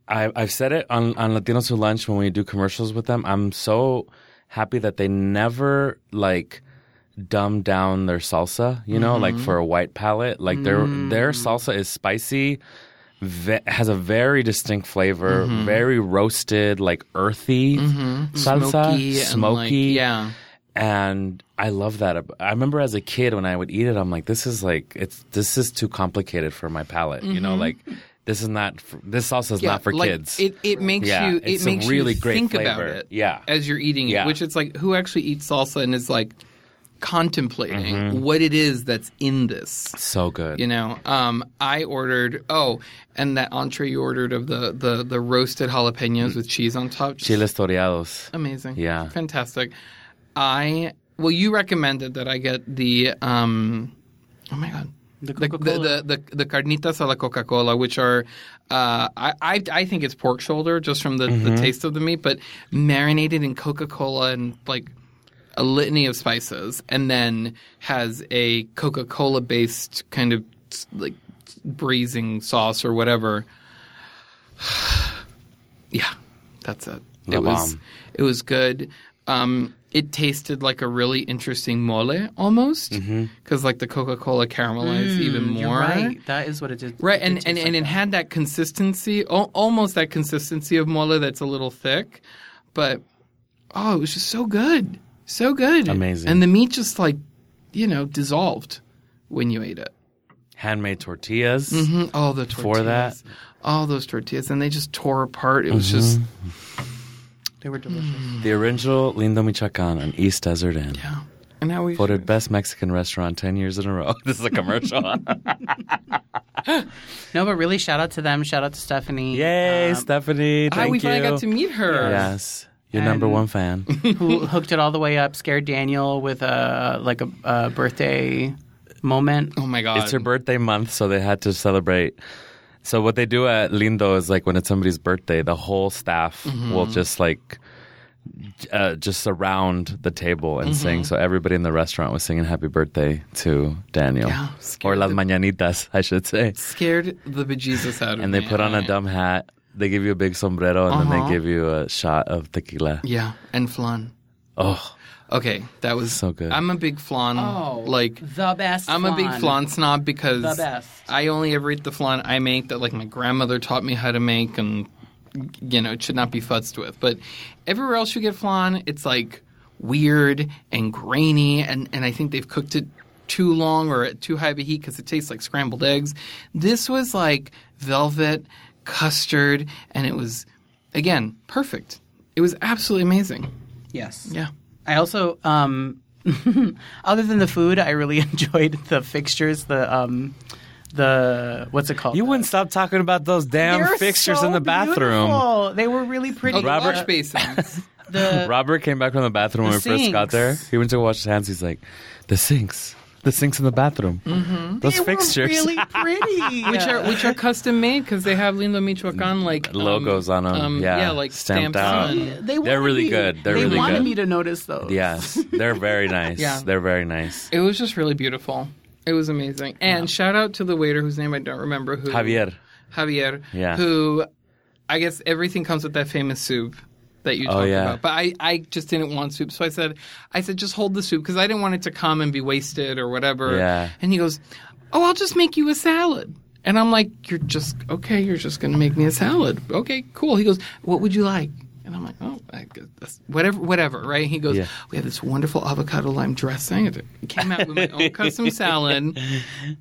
I, I've said it on, on Latinos Who Lunch when we do commercials with them. I'm so happy that they never like dumb down their salsa. You know, like for a white palate. Like their their salsa is spicy. Ve- has a very distinct flavor, mm-hmm. very roasted, like earthy mm-hmm. salsa,
smoky, and,
smoky.
like, yeah.
and I love that. I remember as a kid when I would eat it, I'm like, this is like it's this is too complicated for my palate. You know, mm-hmm. like this is not this salsa is
Yeah,
not for
like,
kids.
It it makes
Yeah,
you it makes
really
you
great
think about
flavor.
it.
Yeah.
as you're eating it,
Yeah.
which it's like who actually eats salsa and is like contemplating
Mm-hmm.
what it is that's in this.
so good.
You know, um, I ordered oh, and that entree you ordered of the the the roasted jalapenos with cheese on top.
Chiles toreados.
amazing.
Yeah.
fantastic. I well, you recommended that I get the um, oh my god.
The
The, the, the, the carnitas a la Coca Cola, which are, uh, I, I I think it's pork shoulder just from the,
Mm-hmm.
the taste of the meat, but marinated in Coca Cola and like a litany of spices, and then has a Coca Cola based kind of like braising sauce or whatever. yeah, that's it.
La
it was it was good. Um, it tasted like a really interesting mole almost because like the Coca Cola caramelized even more.
Mm, You're right. That is what it did.
Right,
it
and
did
and,
taste
and
like
it
that.
had that consistency, al- almost that consistency of mole that's a little thick, but oh, it was just so good, so good,
Amazing.
and the meat just like you know dissolved when you ate it.
Handmade tortillas.
Mhm. All the tortillas,
For that?
all those tortillas, and they just tore apart. It was just
They were delicious.
The original Lindo Michoacan on East Desert Inn.
yeah. And now we
Voted best Mexican restaurant 10 years in a row. this is a commercial.
No, but really, shout out to them. Shout out to Stephanie.
Yay,
um,
Stephanie. Thank
we
you.
finally got to meet her.
Yes. Your number one fan.
who hooked it all the way up. Scared Daniel with a like a, a birthday moment.
Oh my god,
It's her birthday month, so they had to celebrate. So what they do at Lindo is like when it's somebody's birthday, the whole staff
Mm-hmm.
will just like uh, just surround the table and sing.
Mm-hmm.
So everybody in the restaurant was singing "Happy Birthday" to Daniel,
Yeah,
or "Las
the-
Mañanitas," I should say.
scared the bejesus out of
And
me.
And they put on a dumb hat. They give you a big sombrero, and then
Uh-huh.
they give you a shot of tequila.
Yeah, and flan.
Oh,
Okay, that was
So good.
I'm a big flan. Oh, like
the best.
I'm a big flan snob because
The best.
I only ever eat the flan I make that like my grandmother taught me how to make and you know it should not be futzed with. But everywhere else you get flan, it's like weird and grainy and and I think they've cooked it too long or at too high of a heat because it tastes like scrambled eggs. This was like velvet custard and it was again perfect. It was absolutely amazing.
Yes.
Yeah.
I also, um, other than the food, I really enjoyed the fixtures. The um, the what's it called?
you wouldn't stop talking about those damn
They were
fixtures
so
in the bathroom.
beautiful. They were really pretty.
Oh, the
Robert-
wash basins.
The-
Robert came back from the bathroom when we
The
first got there.
sinks.
He went to wash his hands. He's like, the sinks. The sinks in the bathroom.
Mm-hmm.
Those
They were
fixtures.
really pretty.
which are which are custom made because they have Lindo Michoacan like um,
Logos on 'em,
um,
yeah,
like
stamped
stamps
out.
on.
They
They're really
me-
good. They're
they
really
wanted
good.
me to notice those.
yes, they're very nice.
Yeah.
They're very nice.
It was just really beautiful. It was amazing. And shout out to the waiter whose name I don't remember. Who
Javier.
Javier.
Yeah.
Who, I guess everything comes with that famous soup that you
Oh,
talked
yeah.
about. But I, I just didn't want soup, so I said, I said just hold the soup because I didn't want it to come and be wasted or whatever.
Yeah.
And he goes, Oh, I'll just make you a salad. And I'm like, You're just okay. You're just gonna make me a salad. Okay, cool. He goes, What would you like? And I'm like, oh, I guess that's whatever, whatever, right? He goes,
Yeah.
we have this wonderful avocado lime dressing. It came out with my own custom salad.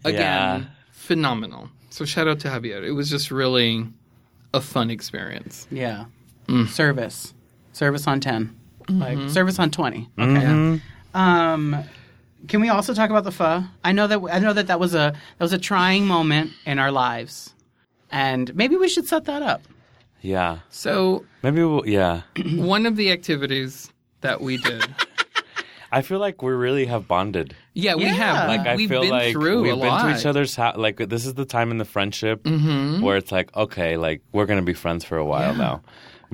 Again,
Yeah.
phenomenal. So shout out to Javier. It was just really a fun experience.
Yeah.
Mm.
Service. Service on 10.
Mm-hmm.
Like service on 20. Okay.
Mm-hmm.
Um can we also talk about the pho? I know that I know that that was a that was a trying moment in our lives. And maybe we should set that up.
Yeah.
So
Maybe we'll, yeah.
one of the activities that we did.
I feel like we really have bonded.
Yeah, we
Yeah.
have.
Like I
we've
feel
been
like
through
we've been
lot.
to each other's house. Like this is the time in the friendship where it's like, okay, like we're gonna be friends for a while
Yeah.
now,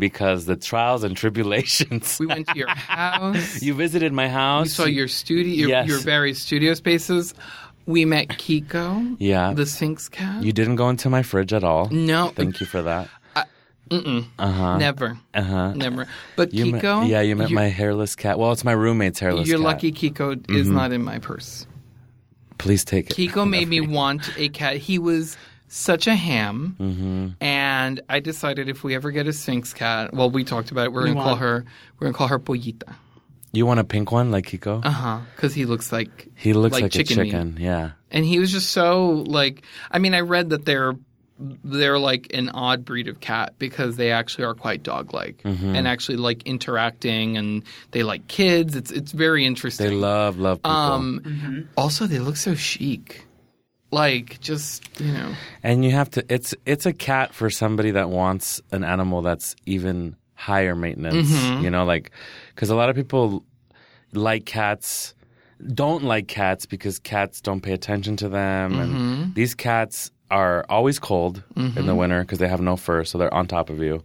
because the trials and tribulations.
We went to your house.
you visited my house.
we saw your studio, your,
Yes.
your various studio spaces. We met Kiko.
Yeah.
The Sphynx cat.
You didn't go into my fridge at all.
no,
Thank you for that. Uh-uh.
Never,
Uh huh.
never. But
You
Kiko,
met, yeah, you met my hairless cat. Well, it's my roommate's hairless cat.
You're
cat.
lucky Kiko is not in my purse.
Please take it.
Kiko made me want a cat. He was such a ham,
Mm-hmm.
and I decided if we ever get a Sphynx cat, well, we talked about it. We're
You
gonna call her. We're gonna call her Pollita.
You want a pink one like Kiko?
Uh huh. Because he looks like
he looks like,
chicken
a
meat.
chicken. Yeah.
and he was just so like. I mean, I read that they're they're like an odd breed of cat because they actually are quite dog like
Mm-hmm.
and actually like interacting and they like kids. It's it's very interesting.
They love love people.
Um, Also, they look so chic. Like, just, you know.
And you have to it's it's a cat for somebody that wants an animal that's even higher maintenance,
Mm-hmm.
you know, like cuz a lot of people like cats don't like cats because cats don't pay attention to them
Mm-hmm.
and these cats are always cold in the winter because they have no fur so they're on top of you.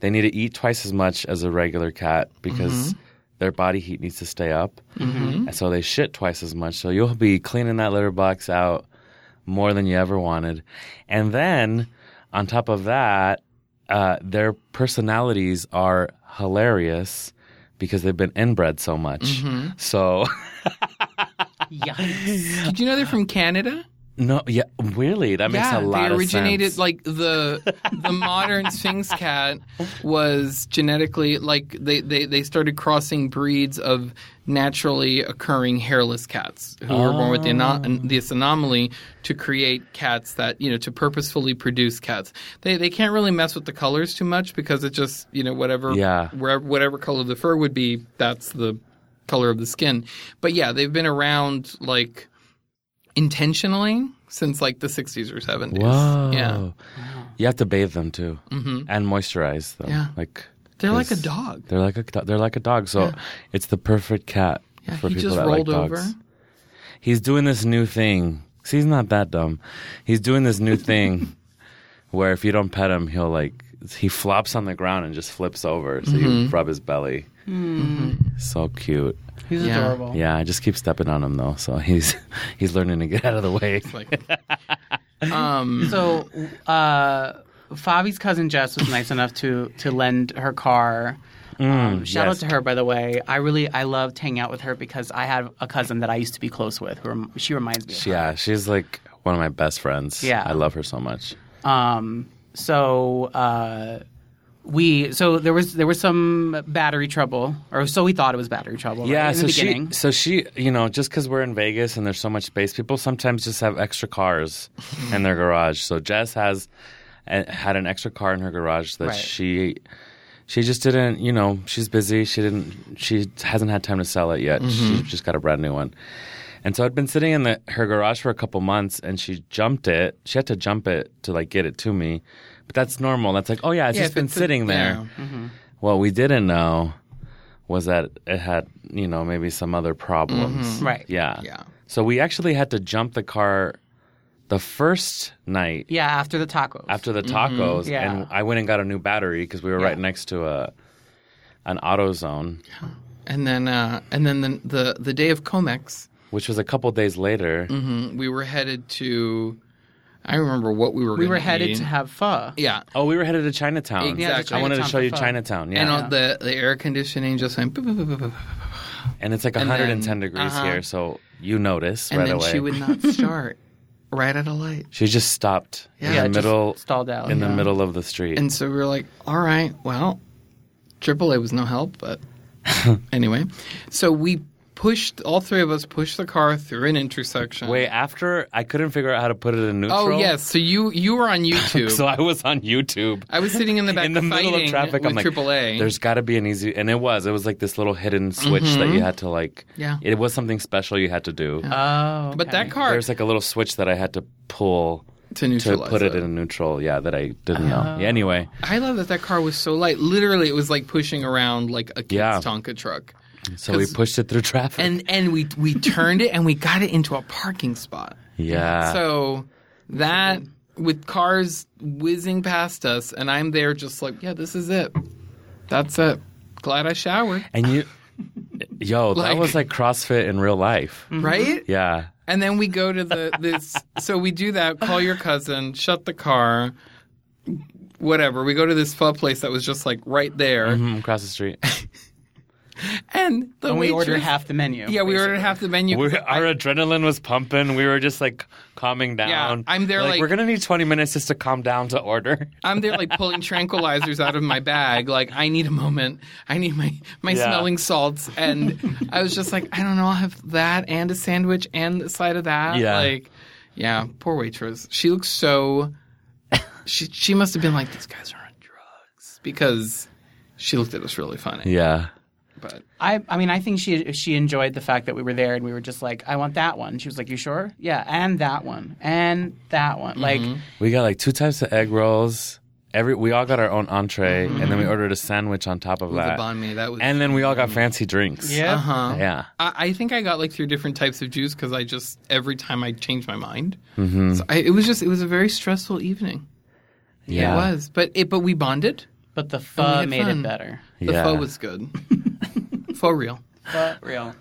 They need to eat twice as much as a regular cat because
Mm-hmm.
their body heat needs to stay up. And so they shit twice as much. So you'll be cleaning that litter box out more than you ever wanted. And then on top of that, uh, their personalities are hilarious because they've been inbred so much. So
Yikes.
Did you know they're from Canada?
No, yeah, really, that makes
yeah,
a lot
they
of
originated
sense.
like the the modern Sphynx cat was genetically like they, they, they started crossing breeds of naturally occurring hairless cats who were born with the ano-
Oh.
this anomaly to create cats that you know to purposefully produce cats. They they can't really mess with the colors too much because it just you know whatever
Yeah.
wherever whatever color the fur would be that's the color of the skin. But yeah, they've been around like intentionally since like the 60s or 70s.
Whoa.
Yeah.
You have to bathe them too, mm-hmm. and moisturize them.
Yeah.
like
They're like a dog.
They're like a do- they're like a dog. So it's the perfect cat
Yeah,
for
he
people
just
that
rolled
like
over.
dogs. He's doing this new thing. See, he's not that dumb. He's doing this new thing where if you don't pet him, he'll like he flops on the ground and just flips over. So
Mm-hmm.
you rub his belly. So cute.
He's
Yeah.
adorable.
Yeah, I just keep stepping on him though. So he's he's learning to get out of the way.
Like, um,
So, uh, Fabi's cousin Jess was nice enough to to lend her car. Um, shout
Mm, yes.
out to her, by the way. I really I loved hanging out with her because I had a cousin that I used to be close with. Who rem- she reminds me. Of her.
Yeah, she's like one of my best friends.
Yeah.
I love her so much.
Um, so uh, we so there was there was some battery trouble, or so we thought it was battery trouble. right,
Yeah,
in
so she, so she, you know, just because we're in Vegas and there's so much space, people sometimes just have extra cars in their garage. So Jess has had an extra car in her garage that
Right.
she, she just didn't, you know, she's busy. She didn't, she hasn't had time to sell it yet. She mm-hmm. just got a brand new one. And so I'd been sitting in the, her garage for a couple months, and she jumped it. She had to jump it to like get it to me, but that's normal. That's like, oh yeah, it's
Yeah,
just been
it's a-
sitting there.
yeah.
What we didn't know was that it had, you know, maybe some other problems.
Right.
Yeah.
Yeah.
So we actually had to jump the car the first night
Yeah, after the tacos.
after the tacos,
Yeah.
and I went and got a new battery because we were right next to a an AutoZone, Yeah.
And then, uh, and then the, the the day of KoMex,
which was a couple days later.
mm, we were headed to. I remember what we were.
we were headed
eat.
to have pho.
Yeah,
Oh, we were headed to Chinatown.
Exactly.
I wanted to show you
for fun.
Chinatown. Yeah.
and uh, the the air conditioning just went. boop, boop, boop, boop, boop.
And it's like
And
110
then-
degrees
uh-huh.
here, so you notice
And
right
then
away.
she would not start right at a light.
She just stopped
Yeah.
in
Yeah,
the middle,
stalled out.
in the middle of the street.
And so we were like, all right, well, AAA was no help, but anyway. So we pushed, all three of us pushed the car through an intersection.
Wait, after I couldn't figure out how to put it in neutral.
Oh, yes. So you you were on YouTube.
So I was on YouTube.
I was sitting in the back
in the middle of traffic,
with
I'm like,
AAA.
"There's got to be an easy," and it was. It was like this little hidden switch that you had to like.
Mm-hmm. Yeah.
It was something special you had to do.
Oh,
But that car
There's like a little switch that I had to pull
to
to put it in neutral. Yeah, that I didn't know. Yeah, anyway,
I love that that car was so light. Literally, it was like pushing around like a kid's
Yeah.
Tonka truck.
So we pushed it through traffic.
And and we we turned it and we got it into a parking spot.
yeah.
So that with cars whizzing past us, and I'm there just like, yeah, this is it. That's it. Glad I showered,
and you, yo, that was like CrossFit in real life.
right?
Yeah.
And then we go to the this. so we do that. Call your cousin. Shut the car. Whatever. We go to this pho place that was just like right there,
Mhm, across the street.
and the
And we ordered half the menu.
Yeah, we ordered half the menu.
We're, our adrenaline was pumping. We were just like calming down.
Yeah, I'm there, like-
we're gonna need 20 minutes just to calm down to order.
I'm there like pulling tranquilizers out of my bag. Like I need a moment. I need my my
Yeah.
smelling salts. And I was just like, I don't know. I'll have that and a sandwich and the side of that.
Yeah.
Like, yeah. Poor waitress. She looks so. She she must have been like these guys are on drugs because she looked at us really funny.
Yeah.
But
I, I mean, I think she she enjoyed the fact that we were there and we were just like, I want that one. She was like, You sure? Yeah, and that one, and that one. Like,
We got like two types of egg rolls. Every we all got our own entree, and then we ordered a sandwich on top of
with the
that.
banh mi, that was.
And then we all got fancy drinks.
yeah,
uh huh.
Yeah.
I, I think I got like three different types of juice because I just every time I changed my mind. Mm-hmm. So I, it was just it was a very stressful evening.
Yeah.
It was, but it but we bonded.
but the
we
pho made
fun.
it better.
The
Yeah.
pho was good. pho real.
But real.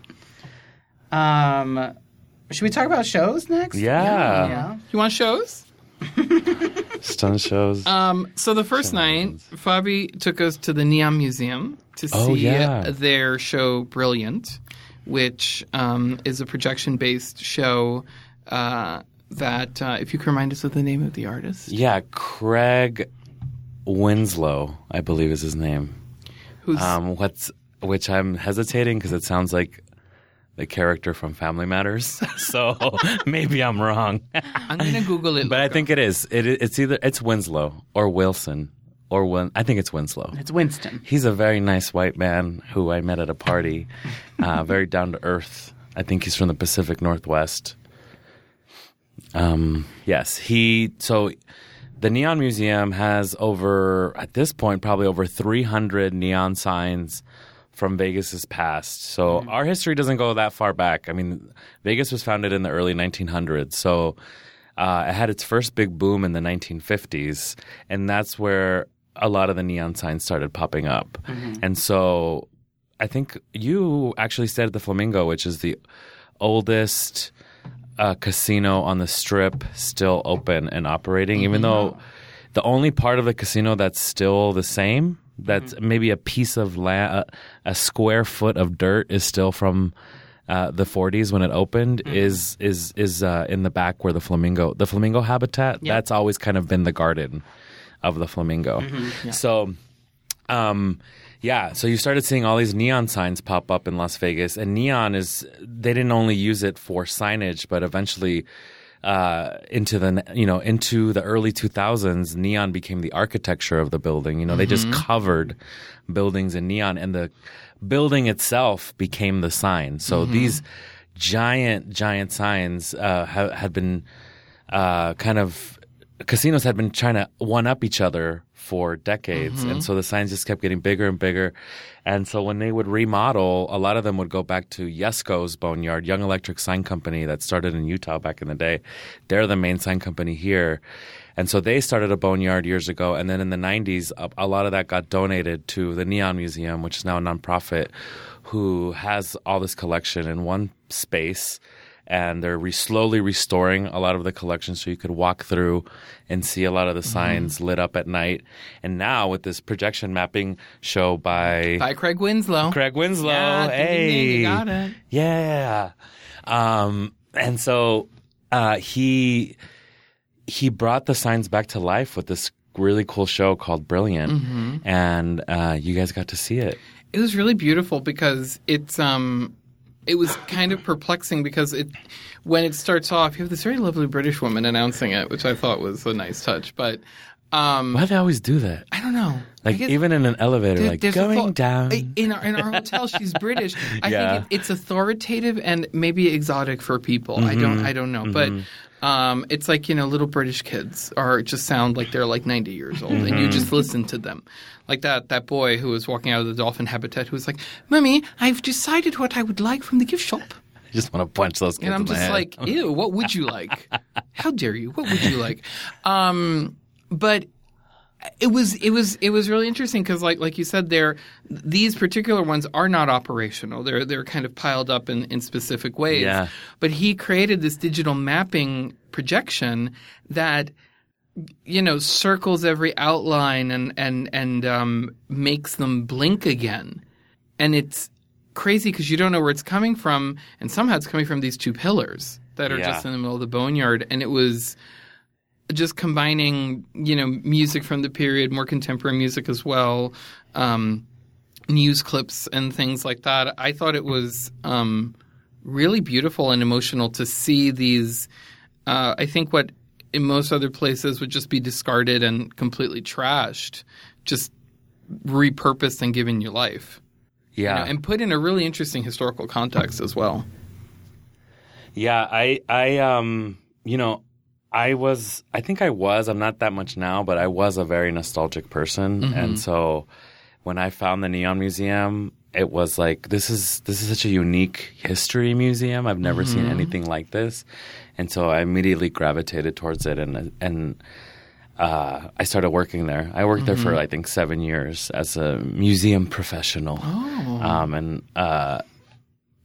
Um, should we talk about shows next?
Yeah.
Yeah.
You want shows?
Stun shows.
Um, so the first night, Fabi took us to the Neon Museum to see
Oh, yeah.
their show Brilliant, which um, is a projection-based show uh, that, uh, if you can remind us of the name of the artist,
yeah, Craig Winslow, I believe is his name.
who's
Um, what's which I'm hesitating because it sounds like the character from Family Matters. so maybe I'm wrong,
I'm gonna Google it.
but I think it is. It, it's either it's Winslow or Wilson or Win. I think it's Winslow.
It's Winston.
He's a very nice white man who I met at a party. Uh, very down to earth. I think he's from the Pacific Northwest. Um, yes, he. So the Neon Museum has over, at this point, probably over 300 neon signs from Vegas's past. So our history doesn't go that far back. I mean, Vegas was founded in the early 1900s. So uh, it had its first big boom in the 1950s, and that's where a lot of the neon signs started popping up. And so I think you actually stayed at the Flamingo, which is the oldest uh, casino on the strip still open and operating, even though the only part of the casino that's still the same, that's maybe a piece of land, a, a square foot of dirt is still from uh, the 40s when it opened, is is is uh, in the back where the flamingo, the flamingo habitat, that's always kind of been the garden of the flamingo. So um, yeah, so you started seeing all these neon signs pop up in Las Vegas, and neon is they didn't only use it for signage, but eventually uh, into the you know into the early 2000s, neon became the architecture of the building. You know, they just covered buildings in neon, and the building itself became the sign. So these giant, giant signs uh, ha- had been uh, kind of casinos had been trying to one up each other for decades. And mm-hmm. so the signs just kept getting bigger and bigger. And so when they would remodel, a lot of them would go back to Yesco's Boneyard, Young Electric Sign Company that started in Utah back in the day. They're the main sign company here. And so they started a boneyard years ago. And then in the 90s, a, a lot of that got donated to the Neon Museum, which is now a nonprofit, who has all this collection in one space and they're re- slowly restoring a lot of the collection so you could walk through and see a lot of the signs lit up at night. And now with this projection mapping show by
By Craig Winslow.
Craig Winslow,
Yeah, ding, ding,
hey,
ding, you got it.
yeah. Um, and so uh, he he brought the signs back to life with this really cool show called Brilliant,
Mm-hmm.
and uh, you guys got to see it.
It was really beautiful because it's um it was kind of perplexing because it when it starts off you have this very lovely British woman announcing it, which I thought was a nice touch. But um
Why do they always do that?
I don't know.
Like even in an elevator,
there-
like going
thought-
down.
In our in our hotel. She's British. I
Yeah.
think it, it's authoritative and maybe exotic for people. I
Mm-hmm.
don't I don't know, but. Um, it's like you know, little British kids are just sound like they're like ninety years old, and
Mm-hmm.
you just listen to them, like that that boy who was walking out of the dolphin habitat, who was like, "Mummy, I've decided what I would like from the gift shop,"
I just want to punch those kids
and I'm just like, "Ew, what would you like? How dare you? What would you like?" Um, but it was it was it was really interesting because like like you said there these particular ones are not operational they're they're kind of piled up in, in specific ways
Yeah.
but he created this digital mapping projection that you know circles every outline and and and um, makes them blink again and it's crazy because you don't know where it's coming from and somehow it's coming from these two pillars that are
Yeah.
just in the middle of the boneyard and it was just combining, you know, music from the period, more contemporary music as well, um, news clips and things like that. I thought it was um, really beautiful and emotional to see these. Uh, I think what in most other places would just be discarded and completely trashed, just repurposed and given new life. you
yeah,
know, and put in a really interesting historical context as well.
Yeah, I I um you know, I was I think I was, I'm not that much now, but I was a very nostalgic person. And so when I found the Neon Museum, it was like this is this is such a unique history museum. I've never seen anything like this. And so I immediately gravitated towards it and and uh, I started working there. I worked there for I think seven years as a museum professional, um, and uh,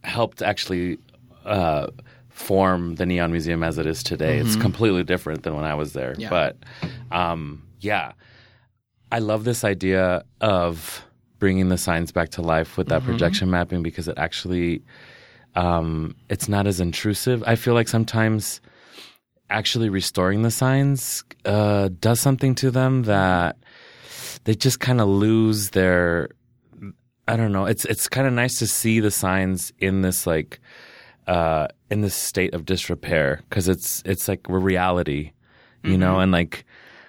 helped actually uh, form the Neon Museum as it is today. It's completely different than when I was there.
Yeah.
But um, yeah, I love this idea of bringing the signs back to life with that projection mapping because it actually um, it's not as intrusive. I feel like sometimes actually restoring the signs uh, does something to them that they just kind of lose their I don't know. It's it's kind of nice to see the signs in this like uh, in this state of disrepair because it's it's like a reality, you know, and like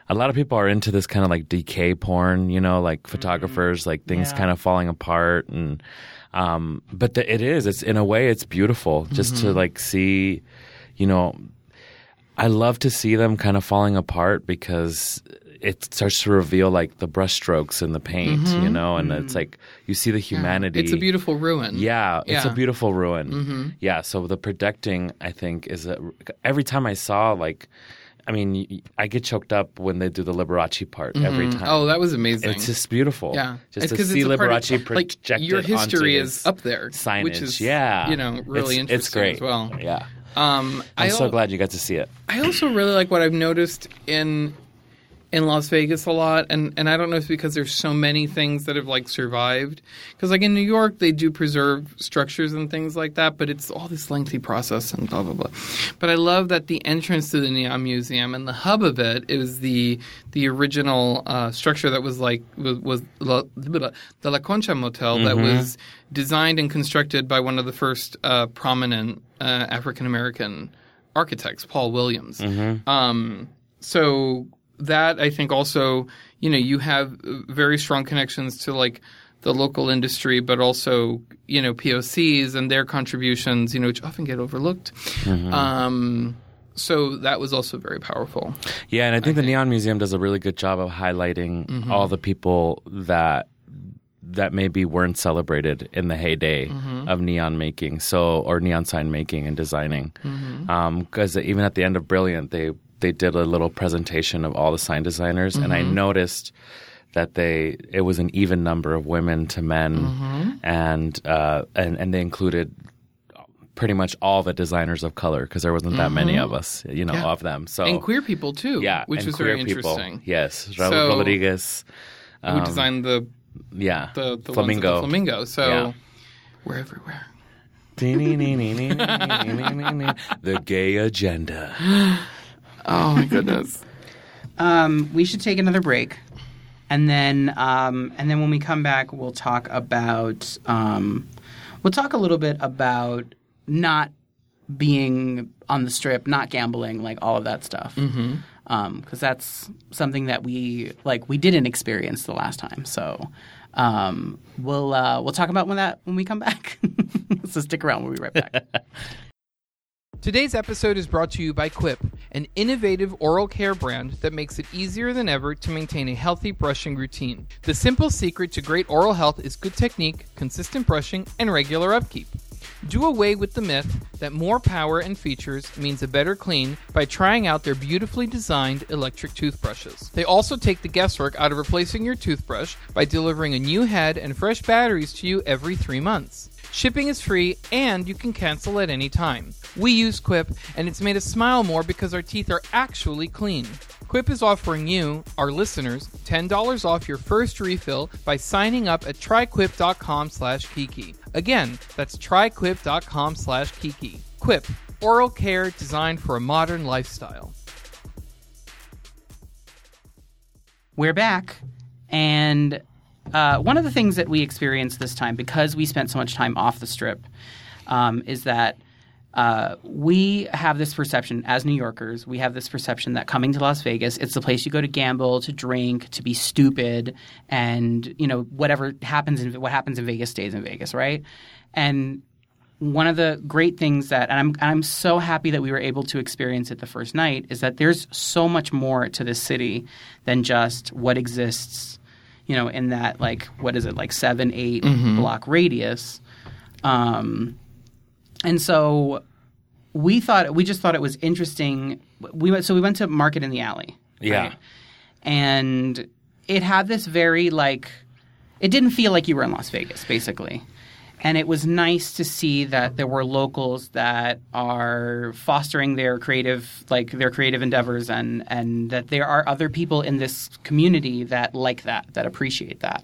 a lot of people are into this kind of like decay porn, you know, like photographers, like things
Yeah.
kind of falling apart and um but the, it is it's in a way it's beautiful just to like see you know I love to see them kind of falling apart because it starts to reveal like the brushstrokes and the paint, you mm-hmm. know, and it's mm-hmm. like you see the humanity.
It's a beautiful ruin.
Yeah, it's a beautiful ruin. Mm-hmm. Yeah, so the projecting, I think, is a, every time I saw like, I mean, I get choked up when they do the Liberace part every time.
Oh, that was amazing.
it's just beautiful.
Yeah,
just
It's
to see
it's part of-
projected
like your history is up there,
signage.
which is
yeah,
you know really
it's,
interesting
It's great
as well.
Yeah,
Um,
I'm
I
so
al-
glad you got to see it.
I also really like what I've noticed in in Las Vegas a lot, and and I don't know if it's because there's so many things that have like survived. Because like in New York, they do preserve structures and things like that, but it's all this lengthy process and blah blah blah. But I love that the entrance to the Neon Museum and the hub of it is the the original uh, structure that was like was, was La, the La Concha Motel that was designed and constructed by one of the first uh, prominent uh, African American architects, Paul Williams. Um, so that I think also, you know, you have very strong connections to like the local industry, but also you know POCs and their contributions, you know, which often get overlooked. Um, so that was also very powerful.
Yeah, and I think the Neon Museum does a really good job of highlighting
Mm-hmm.
all the people that that maybe weren't celebrated in the heyday
Mm-hmm.
of neon making, so or neon sign making and designing.
Mm-hmm.
Because even at the end of Brilliant, they they did a little presentation of all the sign designers, and
Mm-hmm.
I noticed that they it was an even number of women to men,
Mm-hmm.
and uh, and and they included pretty much all the designers of color because there wasn't that many of us, you know,
Mm-hmm. Yeah.
of them. So
And queer people too.
yeah,
which was very
people.
interesting.
Yes, Raul
So-
Rodriguez.
Who designed the
Yeah,
the, the
flamingo.
The flamingo. So
Yeah.
we're everywhere.
the gay agenda.
Oh my goodness.
Um, we should take another break, and then um, and then when we come back, we'll talk about um, we'll talk a little bit about not being on the strip, not gambling, like all of that stuff. Mm-hmm. Because that's something that we like we didn't experience the last time. So um, we'll uh, we'll talk about when that when we come back. so stick around. We'll be right back.
Today's episode is brought to you by Quip, an innovative oral care brand that makes it easier than ever to maintain a healthy brushing routine. The simple secret to great oral health is good technique, consistent brushing, and regular upkeep. Do away with the myth that more power and features means a better clean by trying out their beautifully designed electric toothbrushes. They also take the guesswork out of replacing your toothbrush by delivering a new head and fresh batteries to you every three months. Shipping is free and you can cancel at any time. We use Quip and it's made us smile more because our teeth are actually clean. Quip is offering you, our listeners, $10 off your first refill by signing up at tryquip.com slash kiki. Again, that's tryquip.com slash kiki. Quip, oral care designed for a modern lifestyle.
We're back, and uh, one of the things that we experienced this time, because we spent so much time off the strip, um, is that uh, we have this perception as New Yorkers. We have this perception that coming to Las Vegas, it's the place you go to gamble, to drink, to be stupid, and you know whatever happens in what happens in Vegas stays in Vegas, right? And one of the great things that and I'm I'm so happy that we were able to experience it the first night is that there's so much more to this city than just what exists, you know, in that like what is it like seven eight block radius, um, and so we thought we just thought it was interesting. We went so we went to Market in the Alley,
Yeah.
right? and it had this very like it didn't feel like you were in Las Vegas, basically. And it was nice to see that there were locals that are fostering their creative, like their creative endeavors, and and that there are other people in this community that like that, that appreciate that.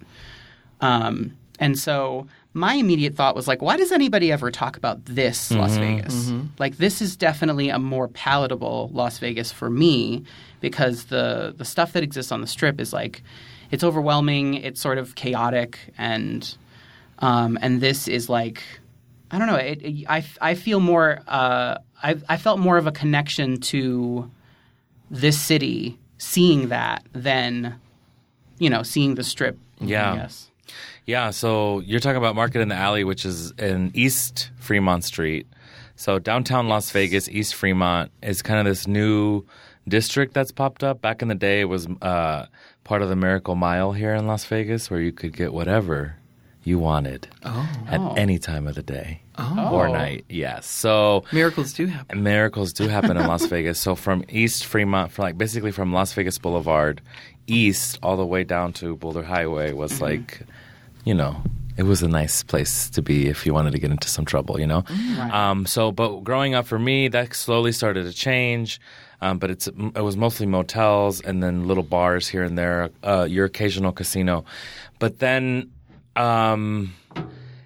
Um, and so my immediate thought was like, why does anybody ever talk about this Las Vegas? Like this is definitely a more palatable Las Vegas for me because the the stuff that exists on the strip is like it's overwhelming, it's sort of chaotic and um, and this is like I don't know. It, it, I, I feel more. Uh, I, I felt more of a connection to this city, seeing that than you know seeing the strip.
Yeah.
Guess.
Yeah, so you're talking about Market in the Alley, which is in East Fremont Street. So downtown Las Vegas, East Fremont is kind of this new district that's popped up. Back in the day, it was uh, part of the Miracle Mile here in Las Vegas, where you could get whatever you wanted at
Oh.
any time of the day
Oh.
or night. Yes. So
Miracles do happen.
miracles do happen in Las Vegas. So from East Fremont, from like basically from Las Vegas Boulevard east all the way down to Boulder Highway was like, you know, it was a nice place to be if you wanted to get into some trouble, you know. Um, so, but growing up for me, that slowly started to change. Um, but it's it was mostly motels and then little bars here and there, uh, your occasional casino. But then um,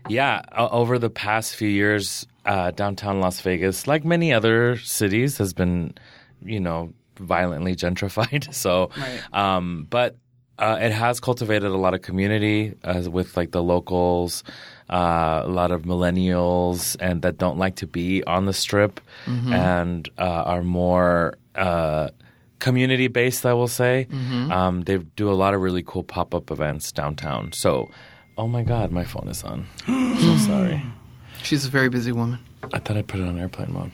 yeah, over the past few years, uh, downtown Las Vegas, like many other cities, has been, you know, violently gentrified. So,
Right.
um, but uh, it has cultivated a lot of community uh, with like the locals, uh, a lot of millennials, and that don't like to be on the strip, and uh, are more. Uh, community based, I will say. Um, they do a lot of really cool pop up events downtown. So, oh my God, my phone is on. I'm so sorry.
She's a very busy woman.
I thought I'd put it on airplane mode.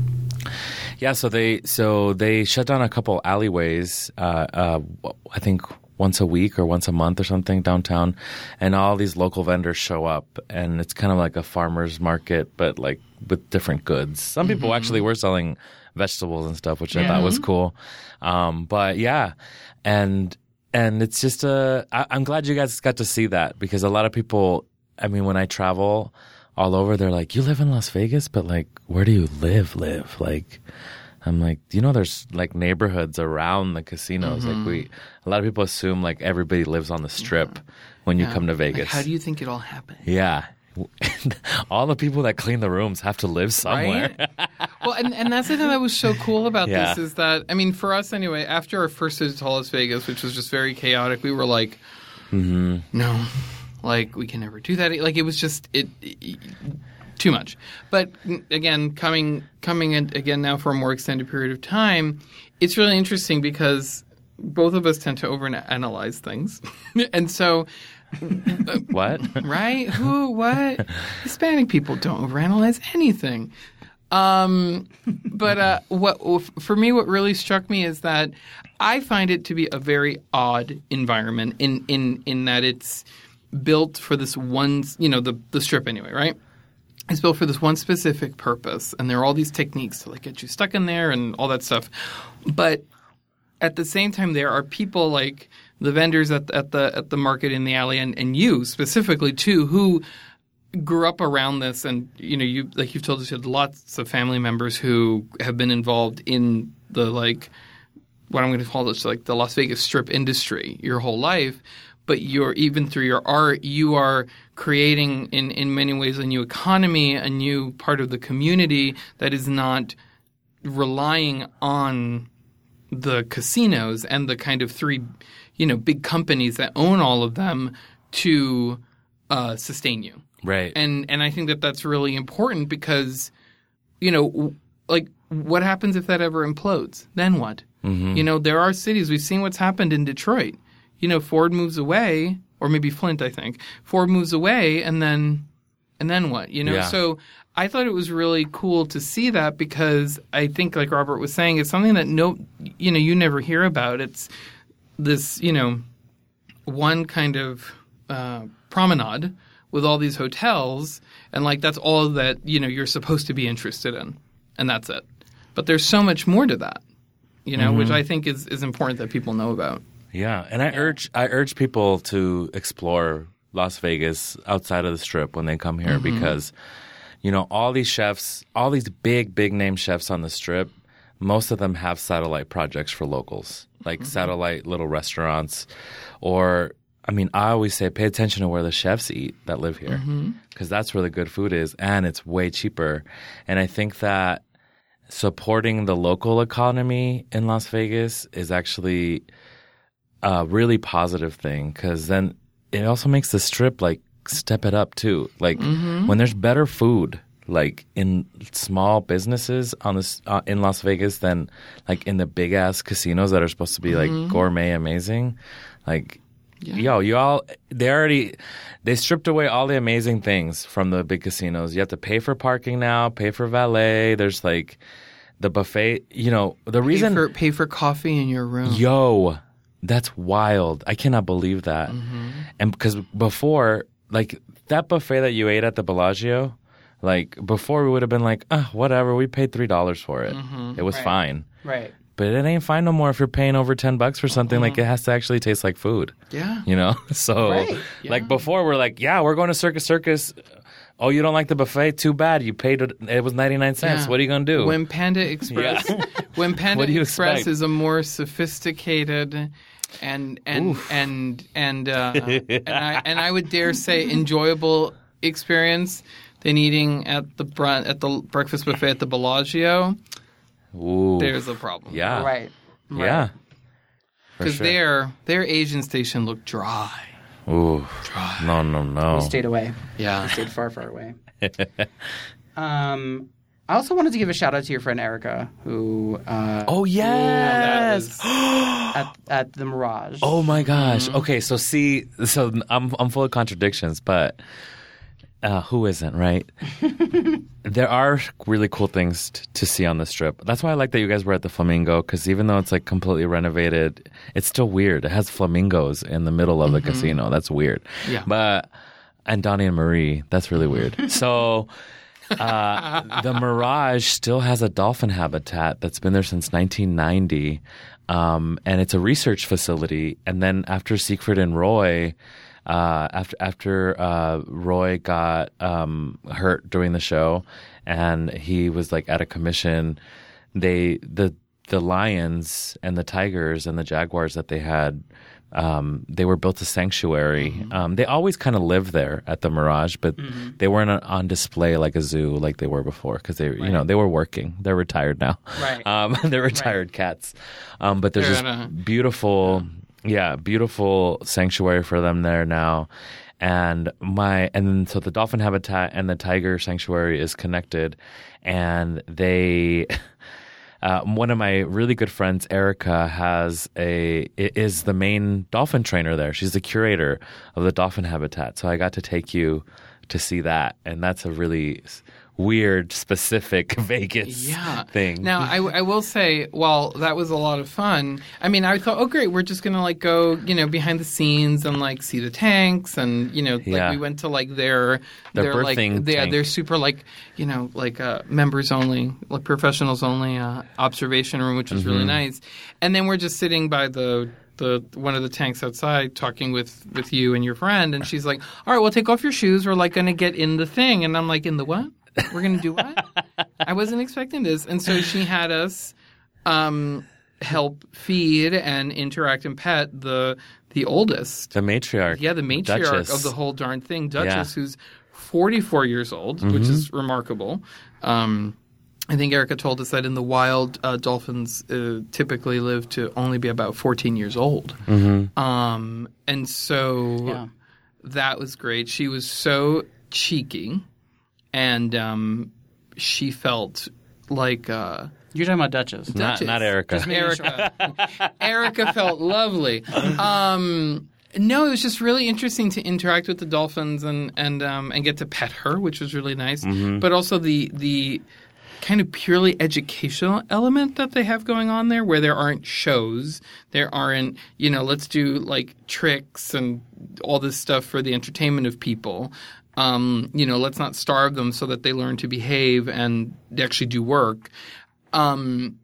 Yeah, so they so they shut down a couple alleyways. Uh, uh, I think once a week or once a month or something downtown, and all these local vendors show up, and it's kind of like a farmers market, but like with different goods. Some people actually were selling vegetables and stuff, which I thought was cool. Um, but yeah, and and it's just a. I, I'm glad you guys got to see that because a lot of people. I mean, when I travel all over, they're like, "You live in Las Vegas, but like, where do you live? Live like." I'm like, you know, there's like neighborhoods around the casinos. Like we, a lot of people assume like everybody lives on the strip when you come to
Like,
Vegas.
how do you think it all happened?
yeah, all the people that clean the rooms have to live somewhere.
Right? well, and, and that's the thing that was so cool about
Yeah.
this is that, I mean, for us anyway, after our first visit to Las Vegas, which was just very chaotic, we were like,
Mm-hmm.
no, like, we can never do that. Like, it was just, it, it- too much. But again, coming, coming in again now for a more extended period of time, it's really interesting because both of us tend to overanalyze things. and so,
what?
right? Who? What? Hispanic people don't overanalyze anything. Um, but uh, what for me, what really struck me is that I find it to be a very odd environment in in in that it's built for this one, you know, the the strip anyway, right? It's built for this one specific purpose, and there are all these techniques to like get you stuck in there and all that stuff. But at the same time, there are people like the vendors at the, at the at the market in the alley, and, and you specifically too, who grew up around this, and you know, you like you've told us, you had lots of family members who have been involved in the like what I'm going to call this like the Las Vegas strip industry your whole life. But you're even through your art, you are creating in, in many ways a new economy, a new part of the community that is not relying on the casinos and the kind of three, you know, big companies that own all of them to uh, sustain you.
Right.
And and I think that that's really important because, you know, like what happens if that ever implodes? Then what? You know, there are cities we've seen what's happened in Detroit. You know, Ford moves away, or maybe Flint, I think. Ford moves away, and then and then what? You know,
Yeah.
so I thought it was really cool to see that because I think, like Robert was saying, it's something that no, you know, you never hear about. It's this, you know, one kind of uh, promenade with all these hotels, and like that's all that you know you're supposed to be interested in, and that's it. But there's so much more to that, you know, which I think is is important that people know about.
Yeah, and I urge I urge people to explore Las Vegas outside of the strip when they come here mm-hmm. because you know all these chefs, all these big big name chefs on the strip, most of them have satellite projects for locals, like mm-hmm. satellite little restaurants or I mean, I always say pay attention to where the chefs eat that live here mm-hmm. because that's where the good food is and it's way cheaper. And I think that supporting the local economy in Las Vegas is actually a really positive thing because then it also makes the strip like step it up too. Like when there's better food, like in small businesses on this uh, in Las Vegas than like in the big ass casinos that are supposed to be like gourmet amazing, like. Yo, you all they already they stripped away all the amazing things from the big casinos. You have to pay for parking now, pay for valet. There's like the buffet. You know the
Pay
reason.
for pay for coffee in your room.
Yo, that's wild. I cannot believe that. Mm-hmm. And because before, like that buffet that you ate at the Bellagio, like before we would have been like, ah, whatever. We paid three dollars for it. Mm-hmm. It was fine.
Right.
But it ain't fine no more if you're paying over ten bucks for something. Like mm-hmm. it has to actually taste like food.
Yeah.
You know. So
Right.
like before, we're like, yeah, we're going to Circus Circus. Oh, you don't like the buffet? Too bad. You paid it. It was ninety nine cents.
Yeah.
What are you gonna do?
When Panda Express,
Yeah.
When Panda
What
Express
expect?
is a more sophisticated and and and and uh, and, I, and I would dare say enjoyable experience than eating at the brun- at the breakfast buffet at the Bellagio.
Ooh.
There's a problem.
yeah.
Right. Right.
Yeah.
Because
sure.
their their Asian station looked dry.
Ooh. Dry. No, no, no.
Stayed away.
Yeah.
Stayed far, far away. um, I also wanted to give a shout out to your friend Erica, who uh,
Oh yes.
at at the Mirage.
oh my gosh. Okay, so see, so I'm I'm full of contradictions, but uh, who isn't, right? there are really cool things t- to see on the strip. That's why I like that you guys were at the Flamingo because even though it's like completely renovated, it's still weird. It has flamingos in the middle of the casino. That's weird.
Yeah.
But and Donny and Marie, that's really weird. so. Uh, the Mirage still has a dolphin habitat that's been there since 1990, um, and it's a research facility. And then after Siegfried and Roy, uh, after after uh, Roy got um, hurt during the show, and he was like at a commission, they the the lions and the tigers and the jaguars that they had. Um, they were built a sanctuary. Um, they always kind of lived there at the Mirage, but they weren't on- display like a zoo like they were before because they, you know, they were working. They're retired now.
Right.
Um, they're retired cats. Um, but there's
They're
this
a-
beautiful, yeah, beautiful sanctuary for them there now. And my and then so the dolphin habitat and the tiger sanctuary is connected, and they. Uh, one of my really good friends, Erica, has a is the main dolphin trainer there. She's the curator of the dolphin habitat. So I got to take you to see that, and that's a really weird, specific Vegas
yeah.
thing.
Now, I, I will say, while that was a lot of fun, I mean, I thought, oh, great, we're just gonna like go, you know, behind the scenes and like see the tanks, and you know, like
Yeah.
we went to like their
Their
their like They, they're super like you know like uh, members only, like professionals only uh, observation room, which was really
Mm-hmm.
nice, and then we're just sitting by the. The one of the tanks outside talking with with you and your friend, and she's like, "All right, well, take off your shoes. We're like going to get in the thing," and I'm like, "In the what? We're going to do what?" I wasn't expecting this. And so she had us um, help feed and interact and pet the the oldest.
the matriarch,
Yeah, the matriarch
Duchess.
of the whole darn thing, Duchess,
Yeah. Mm-hmm.
who's 44 years old, which is remarkable. Um, I think Erica told us that in the wild, uh, dolphins uh, typically live to only be about 14 years old.
Mm-hmm.
Um, and so
Yeah.
that was great. She was so cheeky, and um, she felt like uh,
You're talking about Duchess.
Not,
Duchess.
not Erica.
Erica. Erica felt lovely. Um, no, it was just really interesting to interact with the dolphins and and um, and get to pet her, which was really nice. But also the the kind of purely educational element that they have going on there, where there aren't shows, there aren't you know, let's do like tricks and all this stuff for the entertainment of people. Um, you know, let's not starve them so that they learn to behave and actually do work. Um,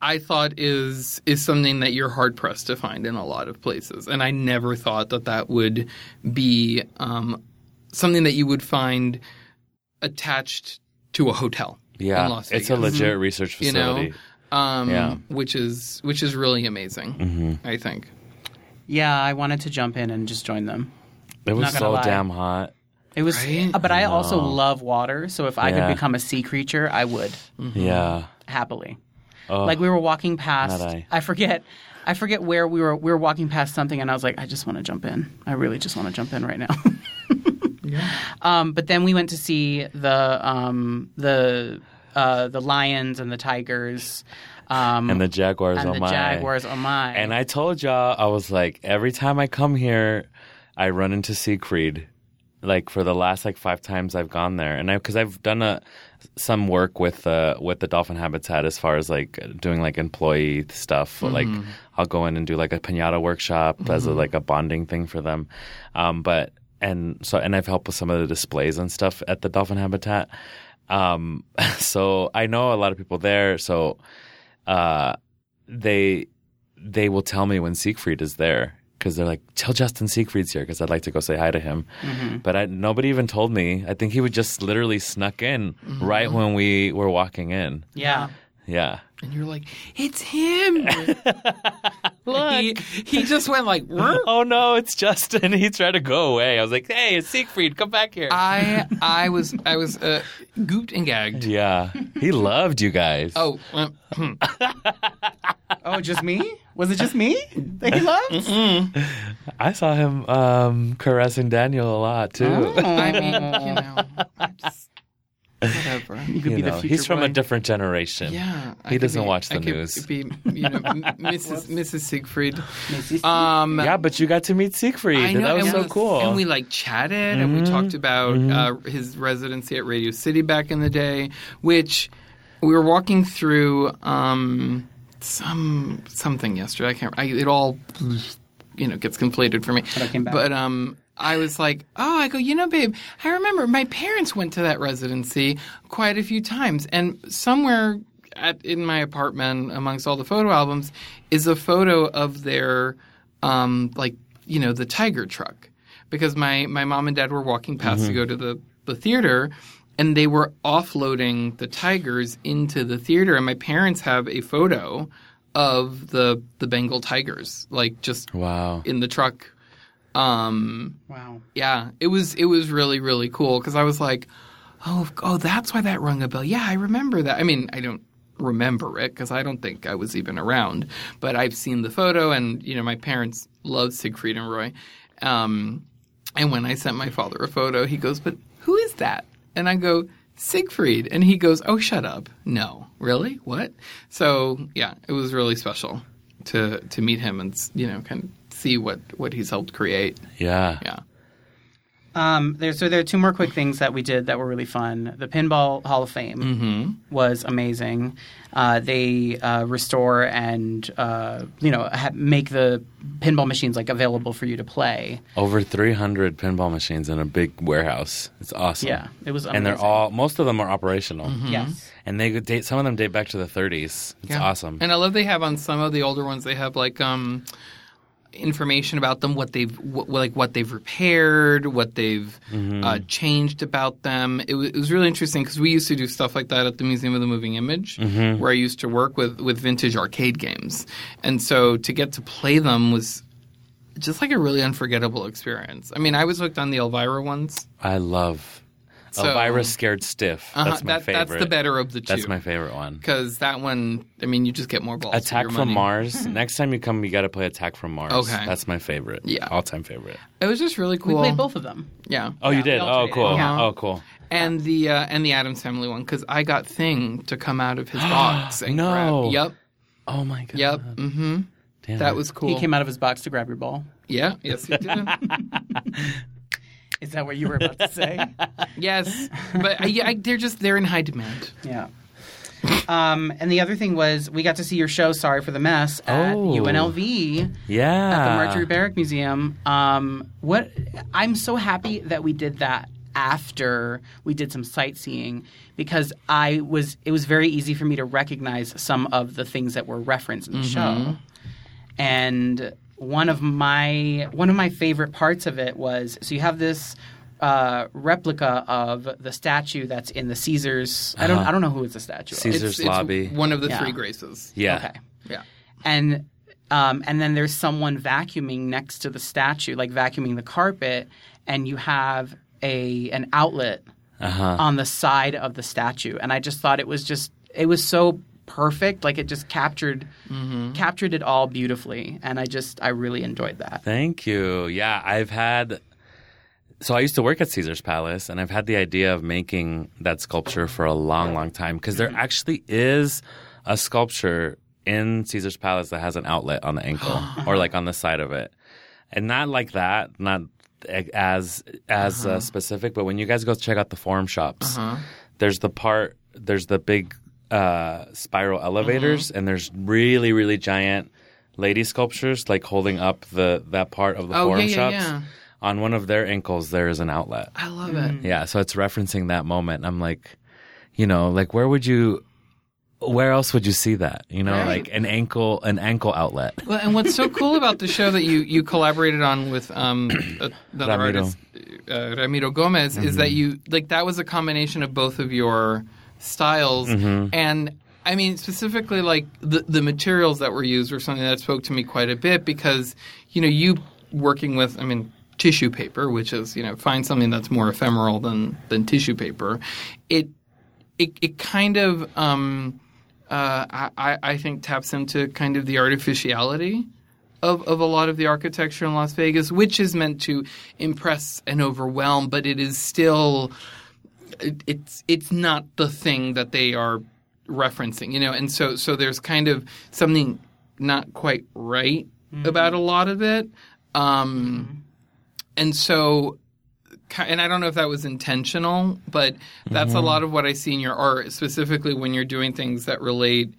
I thought is is something that you're hard pressed to find in a lot of places, and I never thought that that would be um, something that you would find attached to a hotel.
Yeah,
in Las
it's a
Vegas,
legit research
you know,
facility.
um,
Yeah.
which is which is really amazing.
Mm-hmm.
I think.
Yeah, I wanted to jump in and just join them.
It was so damn hot.
It was,
Right?
but I also love water. So if I
Yeah.
could become a sea creature, I would
Yeah.
happily.
Oh,
Like we were walking past.
I.
I forget. I forget where we were. We were walking past something, and I was like, I just want to jump in. I really just want to jump in right now. yeah. Um, but then we went to see the um, the uh, the lions and the tigers. Um,
and the Jaguars
and
on
the
my
jaguars. Oh my!
And I told y'all, I was like, every time I come here, I run into Siegfried. Like for the last like five times I've gone there, and I because I've done a some work with uh, with the dolphin habitat as far as like doing like employee stuff. Like I'll go in and do like a pinata workshop as a, like a bonding thing for them. Um, but and so and I've helped with some of the displays and stuff at the dolphin habitat. Um, so I know a lot of people there. So uh, they they will tell me when Siegfried is there because they're like, "Tell Justin Siegfried's here," because I'd like to go say hi to him. Mm-hmm. But I, nobody even told me. I think he would just literally snuck in mm-hmm. right when we were walking in.
yeah.
Yeah,
And you're like, it's him. Look, he, he just went like, "Ruh."
oh no, it's Justin. He tried to go away. I was like, "Hey, it's Siegfried. Come back here."
I I was I was uh, gooped and gagged.
yeah, he loved you guys.
Oh, uh,
Oh, just me? Was it just me that he loved?
I saw him um, caressing Daniel a lot too.
I mean, you know, I just, whatever.
You could
You
be the future
he's from
boy.
a different generation.
Yeah, I
he
could
doesn't
be-
watch the
I could. Be, you know, Mrs. Mrs. Siegfried. Um,
yeah, but you got to meet Siegfried.
I know,
that was so
we-
cool.
And we like chatted and we talked about uh, his residency at Radio City back in the day, which we were walking through um, some something yesterday. I can't. I, it all you know gets conflated for me.
I came back.
But um, I was like, oh, I go, you know, babe, I remember my parents went to that residency quite a few times, and somewhere at in my apartment, amongst all the photo albums, is a photo of their um, like you know the tiger truck because my my mom and dad were walking past to go to the the theater. And they were offloading the tigers into the theater, and my parents have a photo of the the Bengal tigers, like just
wow.
in the truck. Um,
wow.
yeah, it was it was really really cool because I was like, oh oh, that's why that rung a bell. Yeah, I remember that. I mean, I don't remember it because I don't think I was even around, but I've seen the photo, and you know, my parents loved Siegfried and Roy. Um, and when I sent my father a photo, he goes, "But who is that?" And I go, "Siegfried," and he goes, "Oh, shut up! No, really? What?" So yeah, it was really special to to meet him and you know kind of see what what he's helped create.
Yeah.
Yeah.
Um, there, so there are two more quick things that we did that were really fun. The Pinball Hall of Fame
Mm-hmm.
was amazing. Uh, they uh, restore and uh, you know ha- make the pinball machines like available for you to play.
Over 300 pinball machines in a big warehouse. It's awesome.
Yeah, it was amazing.
And they're all, most of them are operational.
yes.
And they date, some of them date back to the 30s. It's
Yeah.
awesome.
And I love they have on some of the older ones. They have like um, information about them, what they've what, like what they've repaired, what they've
Mm-hmm.
uh, changed about them. It, was it was really interesting because we used to do stuff like that at the Museum of the Moving Image,
Mm-hmm.
where I used to work with with vintage arcade games, and so to get to play them was. Just like a really unforgettable experience. I mean, I was hooked on the Elvira ones.
I love
So-
Elvira Scared Stiff.
Uh-huh,
That's my
that-
favorite.
That's the better of the two.
That's my favorite one.
because that one. I mean, you just get more balls. for
Attack
your
from
money.
Mars. Next time you come, you got to play Attack from Mars.
Okay.
That's my favorite.
Yeah.
All time favorite.
It was just really cool.
We played both of them.
Yeah.
Oh, you
Yeah, we
did? Oh, cool.
Uh-huh.
Oh, cool.
and the uh, and the Addams Family one because I got Thing to come out of his box. And
No.
grab- Yep.
Oh, my God.
Yep. Mm-hmm.
Damn
That
it.
was cool.
He came out of his box to grab your ball.
Yeah. Yes, he did.
Is that what you were about to say?
yes, but I, I, they're just they're in high demand.
yeah. Um, and the other thing was we got to see your show. Sorry for the mess at
Oh.
UNLV.
Yeah.
at the Marjorie Barrick Museum. Um, what I'm so happy that we did that after we did some sightseeing because I was it was very easy for me to recognize some of the things that were referenced in the show. And one of my one of my favorite parts of it was so you have this uh, replica of the statue that's in the Caesars. I don't I don't know who it's a statue of.
Caesar- Caesar's lobby.
one of the
Yeah.
three graces.
Yeah.
Okay
Yeah.
and um, and then there's someone vacuuming next to the statue, like vacuuming the carpet, and you have a an outlet
Uh-huh.
on the side of the statue, and I just thought it was just it was so perfect, like it just captured mm-hmm. captured it all beautifully, and I just I really enjoyed that.
Thank you. Yeah, I've had. So I used to work at Caesar's Palace, and I've had the idea of making that sculpture for a long, long time because there mm-hmm. actually is a sculpture in Caesar's Palace that has an outlet on the ankle or like on the side of it, and not like that, not as as uh, uh-huh. specific. But when you guys go check out the forum shops, uh-huh. there's the part, there's the big uh, spiral elevators, and there's really, really giant lady sculptures like holding up the that part of the
Oh,
forum
yeah, yeah,
shops.
yeah.
On one of their ankles, there is an outlet.
I love it.
Yeah, so it's referencing that moment. I'm like, you know, like where would you, where else would you see that? You know,
Right.
like an ankle, an ankle outlet.
Well, and what's so cool about the show that you, you collaborated on with um, another
Ramiro.
artist, uh, Ramiro Gomez, is that you like that was a combination of both of your styles, and I mean specifically like the the materials that were used were something that spoke to me quite a bit because you know you working with I mean tissue paper, which is you know find something that's more ephemeral than than tissue paper, it it it kind of um, uh, I, I think taps into kind of the artificiality of, of a lot of the architecture in Las Vegas, which is meant to impress and overwhelm, but it is still it, it's it's not the thing that they are referencing, you know, and so so there's kind of something not quite right mm-hmm. about a lot of it, um, mm-hmm. and so. And I don't know if that was intentional, but that's a mm-hmm. lot of what I see in your art, specifically when you're doing things that relate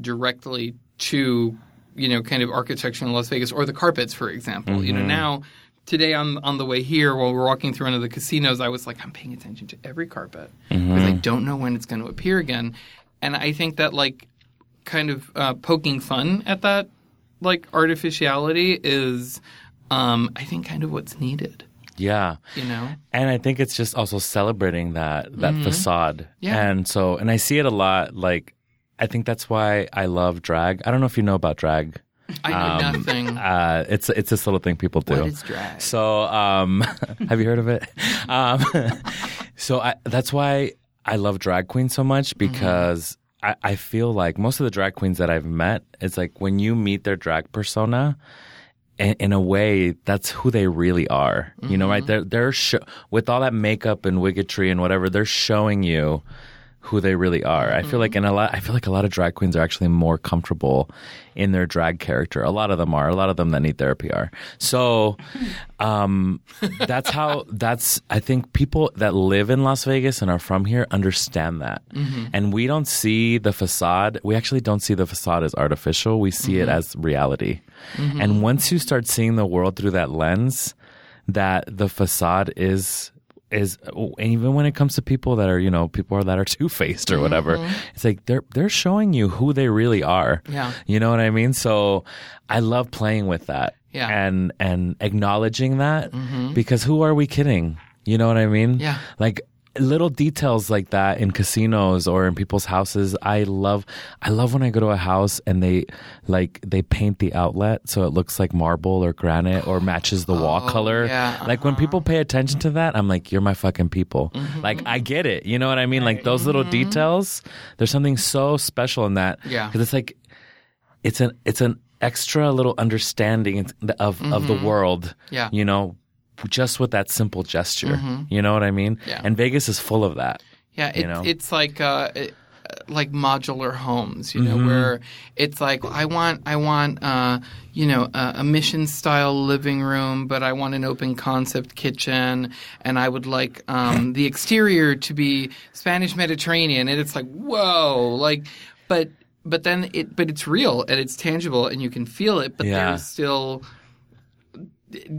directly to, you know, kind of architecture in Las Vegas or the carpets, for example. You know, now today on on the way here while we're walking through one of the casinos, I was like, I'm paying attention to every carpet because I don't know when it's going to appear again, and I think that like kind of uh, poking fun at that like artificiality is, um, I think, kind of what's needed.
Yeah.
You know,
And I think it's just also celebrating that that facade.
Mm-hmm. Yeah.
And so and I see it a lot like I think that's why I love drag. I don't know if you know about drag.
I know nothing.
Uh, it's it's this little thing people do.
What is drag?
So, um, have you heard of it? Um, so I, that's why I love drag queens so much because I, I feel like most of the drag queens that I've met, it's like when you meet their drag persona, in, a way, that's who they really are. You know, right? They're they're sho- with all that makeup and wiggetry and whatever, they're showing you who they really are. I feel like mm-hmm. in a lot I feel like a lot of drag queens are actually more comfortable in their drag character. A lot of them are. A lot of them that need therapy are. So um that's how that's I think people that live in Las Vegas and are from here understand that. Mm-hmm. And we don't see the facade. We actually don't see the facade as artificial. We see it mm-hmm. as reality. And once you start seeing the world through that lens, that the facade is is and even when it comes to people that are you know people that are two faced or whatever, mm-hmm. it's like they're they're showing you who they really are.
Yeah.
you know what I mean. So I love playing with that.
Yeah.
and and acknowledging that mm-hmm. because who are we kidding? You know what I mean?
Yeah.
like little details like that in casinos or in people's houses i love i love when i go to a house and they like they paint the outlet so it looks like marble or granite or matches the wall oh, color.
Oh, yeah,
like when uh-huh. people pay attention to that i'm like you're my fucking people. Mm-hmm. Like i get it you know what i mean? Like those little mm-hmm. details there's something so special in that
Yeah.
because it's like it's an it's an extra little understanding of of the mm-hmm. world
Yeah.
you know just with that simple gesture you know what i mean
Yeah.
and vegas is full of that
Yeah, it,
you know?
it's like uh, it, like modular homes, you know,
Mm-hmm.
where it's like I want I want uh, you know a, a mission style living room, but I want an open concept kitchen, and I would like um, the exterior to be Spanish Mediterranean, and it's like whoa, like, but but then it but it's real and it's tangible and you can feel it, but
Yeah.
there's still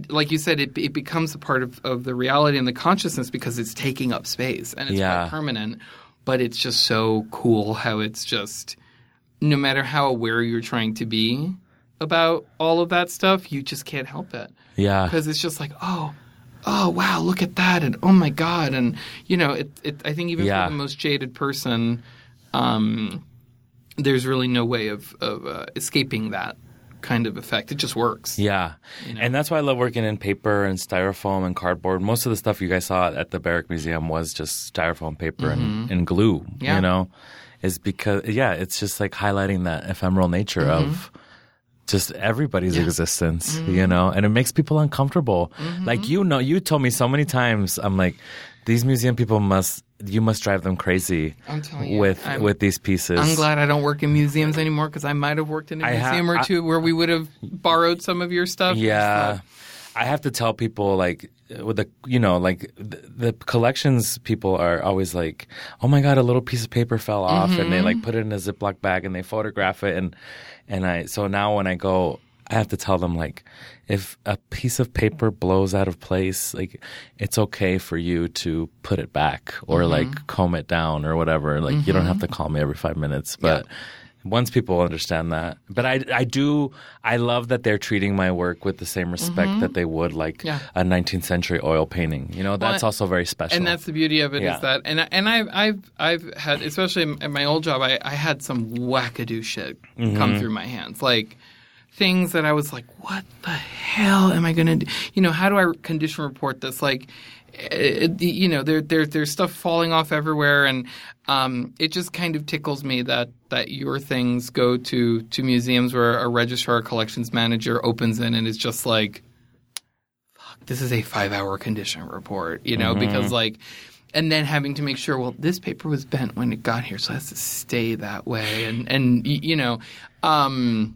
like you said, it, it becomes a part of, of the reality and the consciousness because it's taking up space and it's
Yeah.
quite permanent. But it's just so cool how it's just, no matter how aware you're trying to be about all of that stuff, you just can't help it.
yeah
Because it's just like, oh, oh, wow, look at that. And oh my God. And, you know, it, it, I think even
Yeah.
for the most jaded person, um, there's really no way of, of uh, escaping that kind of effect. It just works.
Yeah. And that's why I love working in paper and styrofoam and cardboard. Most of the stuff you guys saw at the Barrick Museum was just styrofoam paper and, and glue,
Mm-hmm. Yeah.
you know, is because, yeah, it's just like highlighting that ephemeral nature
Mm-hmm.
of just everybody's existence, you know, and it makes people uncomfortable.
Mm-hmm.
Like, you know, you told me so many times, I'm like, these museum people must, you must drive them crazy
you,
with,
I'm-
with these pieces.
I'm glad I don't work in museums anymore because I might have worked in a
I ha-
museum or
I-
two where we would have borrowed some of your stuff.
Yeah. I have to tell people like with the you know like the, the collections people are always like oh my god a little piece of paper fell off and they like mm-hmm. put it in a ziploc bag and they photograph it and and I so now when I go I have to tell them like if a piece of paper blows out of place like it's okay for you to put it back or like comb it down or whatever like you don't have to call me every 5 minutes but once people understand that but i i do i love that they're treating my work with the same respect that they would like
Mm-hmm. Yeah.
a 19th century oil painting you know that's
Well,
also very special
And that's the beauty of it is
Yeah.
that, and and I've I've I've had, especially at my old job, I, I had some wackadoo shit
Mm-hmm.
come through my hands, like things that I was like, what the hell am I gonna do? You know, how do I condition report this? Like, it, you know, there there there's stuff falling off everywhere, and um, it just kind of tickles me that that your things go to to museums where a registrar, collections manager opens in and is just like fuck, this is a five hour condition report, you know, because like and then having to make sure, well, this paper was bent when it got here, so it has to stay that way, and and you know, um,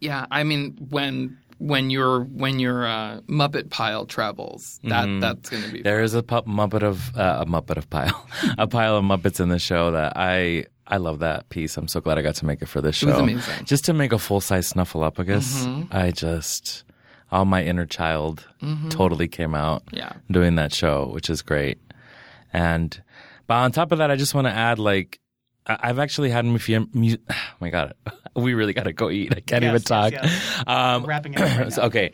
yeah, I mean when when your when your uh, Muppet pile travels, that that's going to be
There is a pu- Muppet of uh, a Muppet of pile, a pile of Muppets in the show that I I love that piece. I'm so glad I got to make it for this show.
was amazing.
Just to make a full size Snuffleupagus, I just all my inner child totally came out
Yeah.
doing that show, which is great. And but on top of that, I just want to add like I've actually had museum. Mu- oh my God, we really got to go eat. I can't
Yes,
even talk.
yes.
Um,
Wrapping it up right
okay.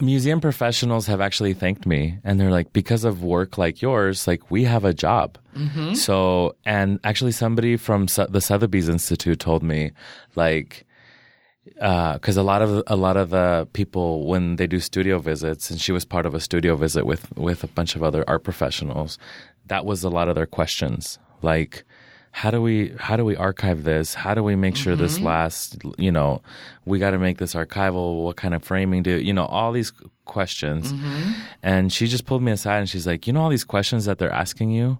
Museum professionals have actually thanked me and they're like, because of work like yours, like we have a job. So, and actually somebody from the Sotheby's Institute told me like, because a lot of a lot of the people when they do studio visits, and she was part of a studio visit with with a bunch of other art professionals, that was a lot of their questions. Like, how do we how do we archive this? How do we make sure this mm-hmm. lasts? You know, we got to make this archival. What kind of framing do you know? All these questions, mm-hmm. and she just pulled me aside and she's like, you know, all these questions that they're asking you.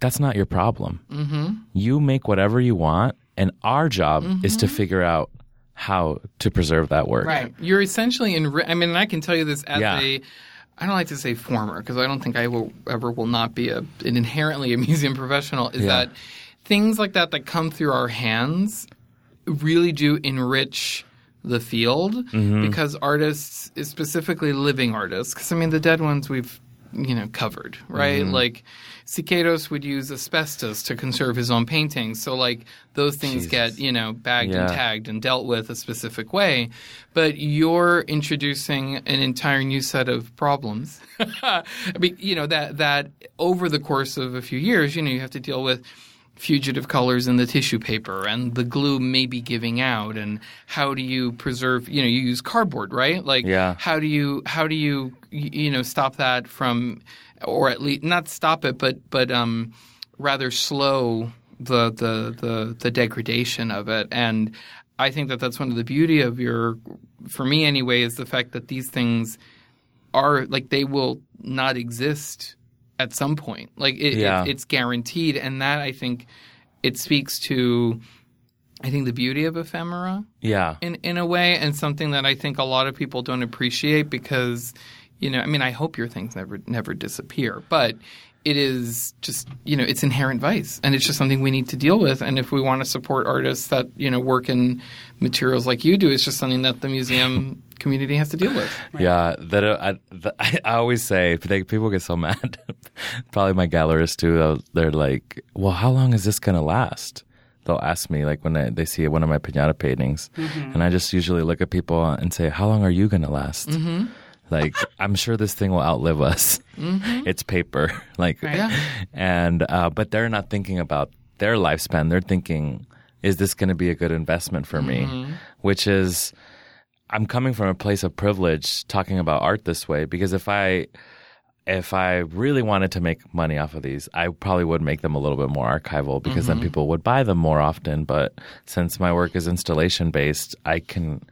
That's not your problem
Mm-hmm.
you make whatever you want and our job is to mm-hmm. figure out how to preserve that work
Right.
You're essentially in. I mean, I can tell you this as
Yeah.
a. I don't like to say former because I don't think I will ever will not be a an inherently a museum professional. Is
Yeah.
that things like that that come through our hands really do enrich the field
Mm-hmm.
because artists, specifically living artists, because I mean the dead ones we've you know covered, right?
Mm-hmm.
Like Siqueiros would use asbestos to conserve his own paintings, so like those things get you know bagged and tagged and dealt with a specific way. But you're introducing an entire new set of problems. I mean, you know that that over the course of a few years, you know, you have to deal with fugitive colors in the tissue paper and the glue may be giving out and how do you preserve you know you use cardboard right like
Yeah.
how do you how do you you know stop that from or at least not stop it but but um rather slow the the the the degradation of it and i think that that's one of the beauty of your for me anyway is the fact that these things are like they will not exist at some point. Like it,
Yeah.
it, it's guaranteed, and that I think it speaks to, I think the beauty of ephemera
yeah
in in a way, and something that I think a lot of people don't appreciate because, you know, I mean, I hope your things never never disappear, but it is just you know it's inherent vice, and it's just something we need to deal with. And if we want to support artists that you know work in materials like you do, it's just something that the museum community has to deal with.
yeah that uh, I, I always say they, people get so mad. Probably my gallerists too they're like well how long is this gonna last? They'll ask me like when they, they see one of my pinata paintings and i just usually look at people and say how long are you gonna last like i'm sure this thing will outlive us. Mm-hmm. It's paper. Like
Yeah.
and uh, but they're not thinking about their lifespan. They're thinking is this going to be a good investment for me? Mm-hmm. Which is i'm coming from a place of privilege talking about art this way because if i if i really wanted to make money off of these i probably would make them a little bit more archival because then mm-hmm. people would buy them more often. But since my work is installation based i can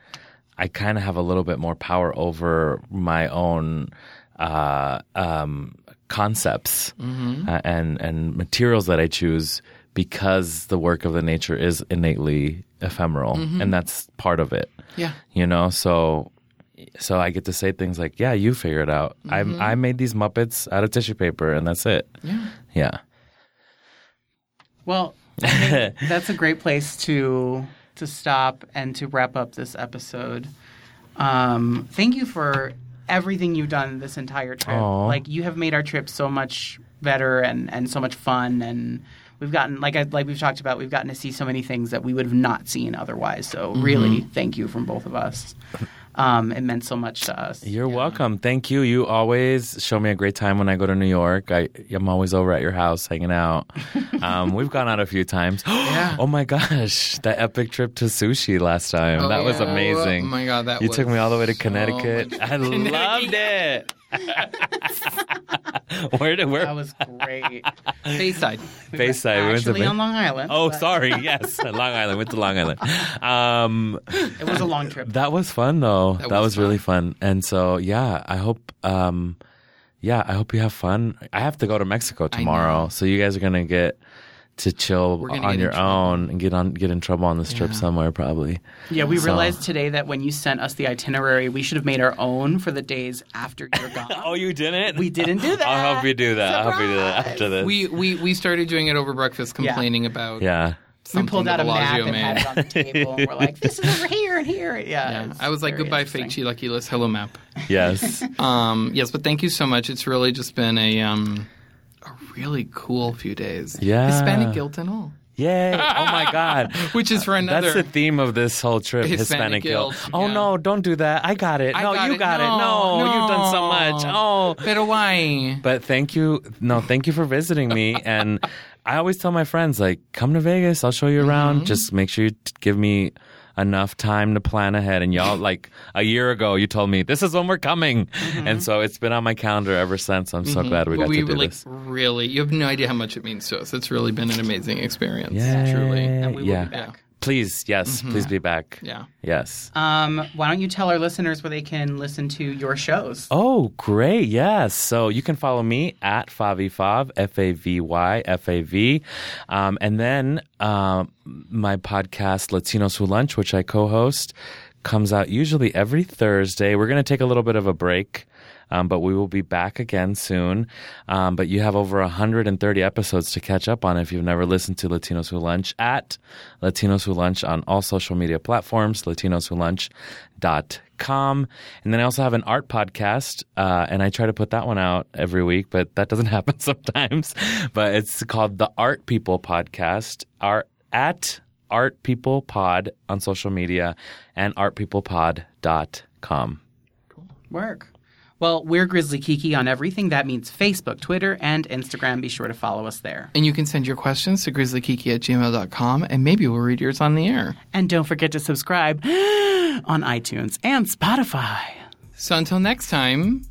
I kind of have a little bit more power over my own uh, um, concepts uh, and and materials that I choose because the work of the nature is innately ephemeral, and that's part of it.
Yeah.
You know, so so I get to say things like, "Yeah, you figure it out. I I made these Muppets out of tissue paper, and that's it."
Yeah.
Yeah.
Well, that's a great place to to stop and to wrap up this episode. Um, thank you for everything you've done this entire trip.
Aw.
Like you have made our trip so much better and, and so much fun and we've gotten like I, like we've talked about we've gotten to see so many things that we would have not seen otherwise. So really, thank you from both of us. Um, it meant so much to us.
You're welcome. Thank you. You always show me a great time when I go to New York. I, I'm always over at your house hanging out. Um, we've gone out a few times.
Yeah.
Oh my gosh, that epic trip to sushi last time.
Oh,
that was amazing.
Oh my God, that
you
was
took me all the way to
so
Connecticut.
much-
I loved it. where did where?
That was great.
Bayside.
Bayside. We went to
Actually
Bay-
on Long Island.
Oh,
but
sorry. Yes, Long Island. Went to Long Island. Um,
It was a long trip.
that was fun though. That,
was
was, really fun. And so, yeah, I hope, um, yeah, I hope you have fun. I have to go to Mexico tomorrow, so you guys are gonna get to chill on your own and get on get in trouble on this trip
Yeah.
somewhere probably.
Yeah, we
So-
realized today that when you sent us the itinerary, we should have made our own for the days after you're gone.
Oh, you didn't?
We didn't do that.
I'll help you do that. I'll help you do that after this.
We, we we started doing it over breakfast, complaining about
yeah.
we pulled out
that
a map and
made.
had it on the table. and we're like, this is over here and here. Yeah.
Yeah. I was like, goodbye, fake
interesting.
chilaquiles, hello map.
Yes.
Um, yes, but thank you so much. It's really just been a um, a really cool few days.
Yeah.
Hispanic guilt and all,
Yay. Oh my God.
which is for another.
That's the theme of this whole trip,
Hispanic
Hispanic, guilt.
guilt,
Oh
yeah.
no, don't do that. I got it.
I
no,
got
you
it.
got it.
No,
No, you've done so much. Oh.
Pero why?
But thank you. No, thank you for visiting me. And I always tell my friends, like, come to Vegas. I'll show you around.
Mm-hmm.
Just make sure you give me enough time to plan ahead. And y'all, like, a year ago, you told me this is when we're coming. Mm-hmm. And so it's been on my calendar ever since. I'm so mm-hmm. glad we got
we
to do
like
this.
really. You have no idea how much it means to us. It's really been an amazing experience.
Yay.
Truly.
And we will
yeah.
be back.
Please, yes, please be back.
Yeah.
Yes.
Um, why don't you tell our listeners where they can listen to your shows?
Oh, great. Yes. So you can follow me at Favyfav, F A V Y F A V. Um, and then um, my podcast, Latinos Who Lunch, which I co host, comes out usually every Thursday. We're going to take a little bit of a break. Um, but we will be back again soon. Um, but you have over 130 episodes to catch up on if you've never listened to Latinos Who Lunch at Latinos Who Lunch on all social media platforms, latinoswholunch.com. And then I also have an art podcast, uh, and I try to put that one out every week, but that doesn't happen sometimes. But it's called the Art People Podcast, art, at Art People Pod on social media and artpeoplepod.com. Cool.
Work. Well, we're Grizzly Kiki on everything. That means Facebook, Twitter, and Instagram. Be sure to follow us there.
And you can send your questions to grizzlykiki at gmail.com, and maybe we'll read yours on the air.
And don't forget to subscribe on iTunes and Spotify.
So until next time,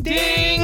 day